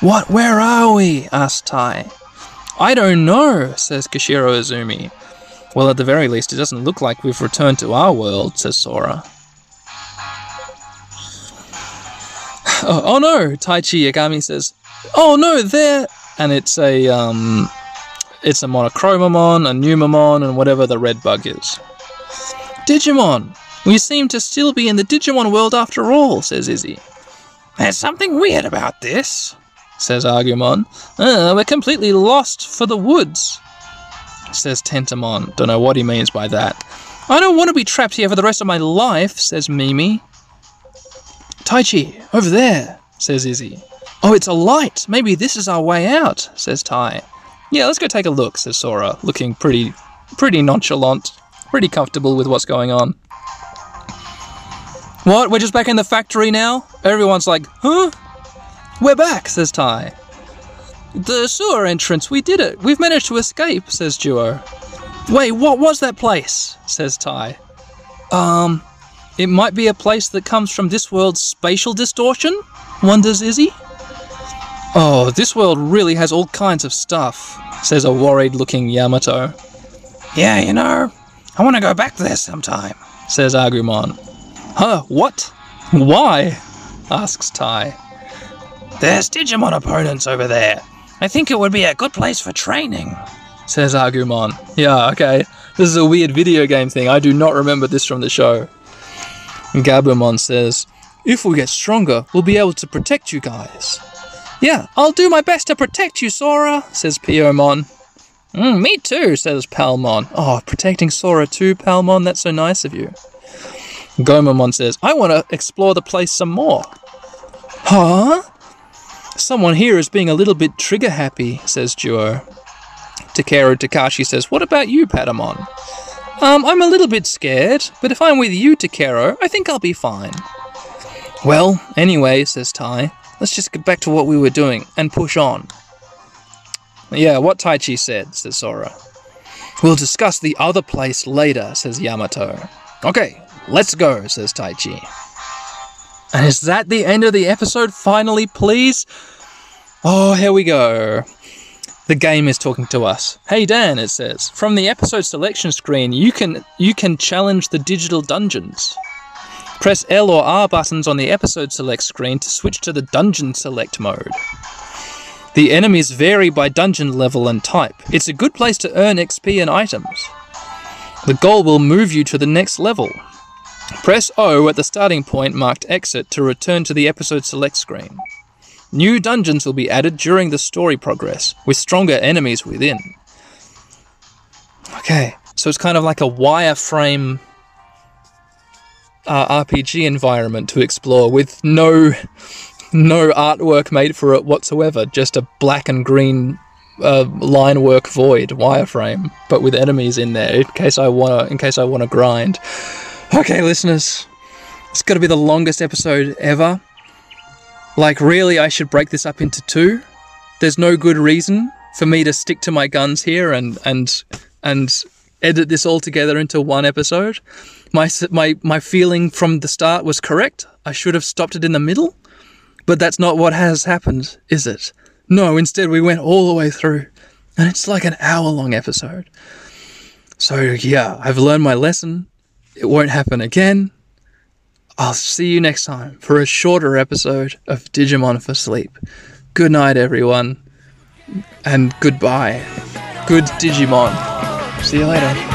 What? Where are we? asks Tai. I don't know, says Koshiro Izumi. Well, at the very least, it doesn't look like we've returned to our world, says Sora. [SIGHS] Oh, oh no, Taichi Yagami says. Oh no, there! And it's a, um, it's a Monochromamon, a Numemon, and whatever the red bug is. Digimon! We seem to still be in the Digimon world after all, says Izzy. There's something weird about this, says Agumon. Uh, we're completely lost for the woods, says Tentamon. Don't know what he means by that. I don't want to be trapped here for the rest of my life, says Mimi. Taichi, over there, says Izzy. Oh, it's a light. Maybe this is our way out, says Tai. Yeah, let's go take a look, says Sora, looking pretty pretty nonchalant, pretty comfortable with what's going on. What? We're just back in the factory now? Everyone's like, huh? We're back, says Tai. The sewer entrance, we did it. We've managed to escape, says Duo. Wait, what was that place? says Tai. Um, it might be a place that comes from this world's spatial distortion? Wonders Izzy? Oh, this world really has all kinds of stuff, says a worried looking Yamato. Yeah, you know, I want to go back there sometime, says Agumon. Huh, what? Why? asks Tai. There's Digimon opponents over there. I think it would be a good place for training. Says Agumon. Yeah, okay. This is a weird video game thing. I do not remember this from the show. Gabumon says, If we get stronger, we'll be able to protect you guys. Yeah, I'll do my best to protect you, Sora, says Piyomon. Mm, me too, says Palmon. Oh, protecting Sora too, Palmon? That's so nice of you. Gomamon says, I want to explore the place some more. Huh? Someone here is being a little bit trigger happy, says Duo. Takeru Takaishi says, What about you, Patamon? Um, I'm a little bit scared, but if I'm with you, Takeru, I think I'll be fine. Well, anyway, says Tai, let's just get back to what we were doing and push on. Yeah, what Taichi said, says Sora. We'll discuss the other place later, says Yamato. Okay, let's go, says Taichi. And is that the end of the episode finally, please? Oh, here we go. The game is talking to us. Hey Dan, it says. From the episode selection screen, you can you can challenge the digital dungeons. Press L or R buttons on the episode select screen to switch to the dungeon select mode. The enemies vary by dungeon level and type. It's a good place to earn XP and items. The goal will move you to the next level. Press O at the starting point marked exit to return to the episode select screen. New dungeons will be added during the story progress, with stronger enemies within. Okay, so it's kind of like a wireframe uh, RPG environment to explore with no no artwork made for it whatsoever, just a black and green uh, line work void wireframe, but with enemies in there in case I wanna in case I wanna grind. Okay, listeners, it's to be the longest episode ever. Like, really, I should break this up into two. There's no good reason for me to stick to my guns here and and and edit this all together into one episode. My my my feeling from the start was correct. I should have stopped it in the middle, but that's not what has happened, is it? No, instead we went all the way through, and it's like an hour long episode. So yeah, I've learned my lesson. It won't happen again. I'll see you next time for a shorter episode of Digimon for Sleep. Good night, everyone, and goodbye. Good Digimon. See you later.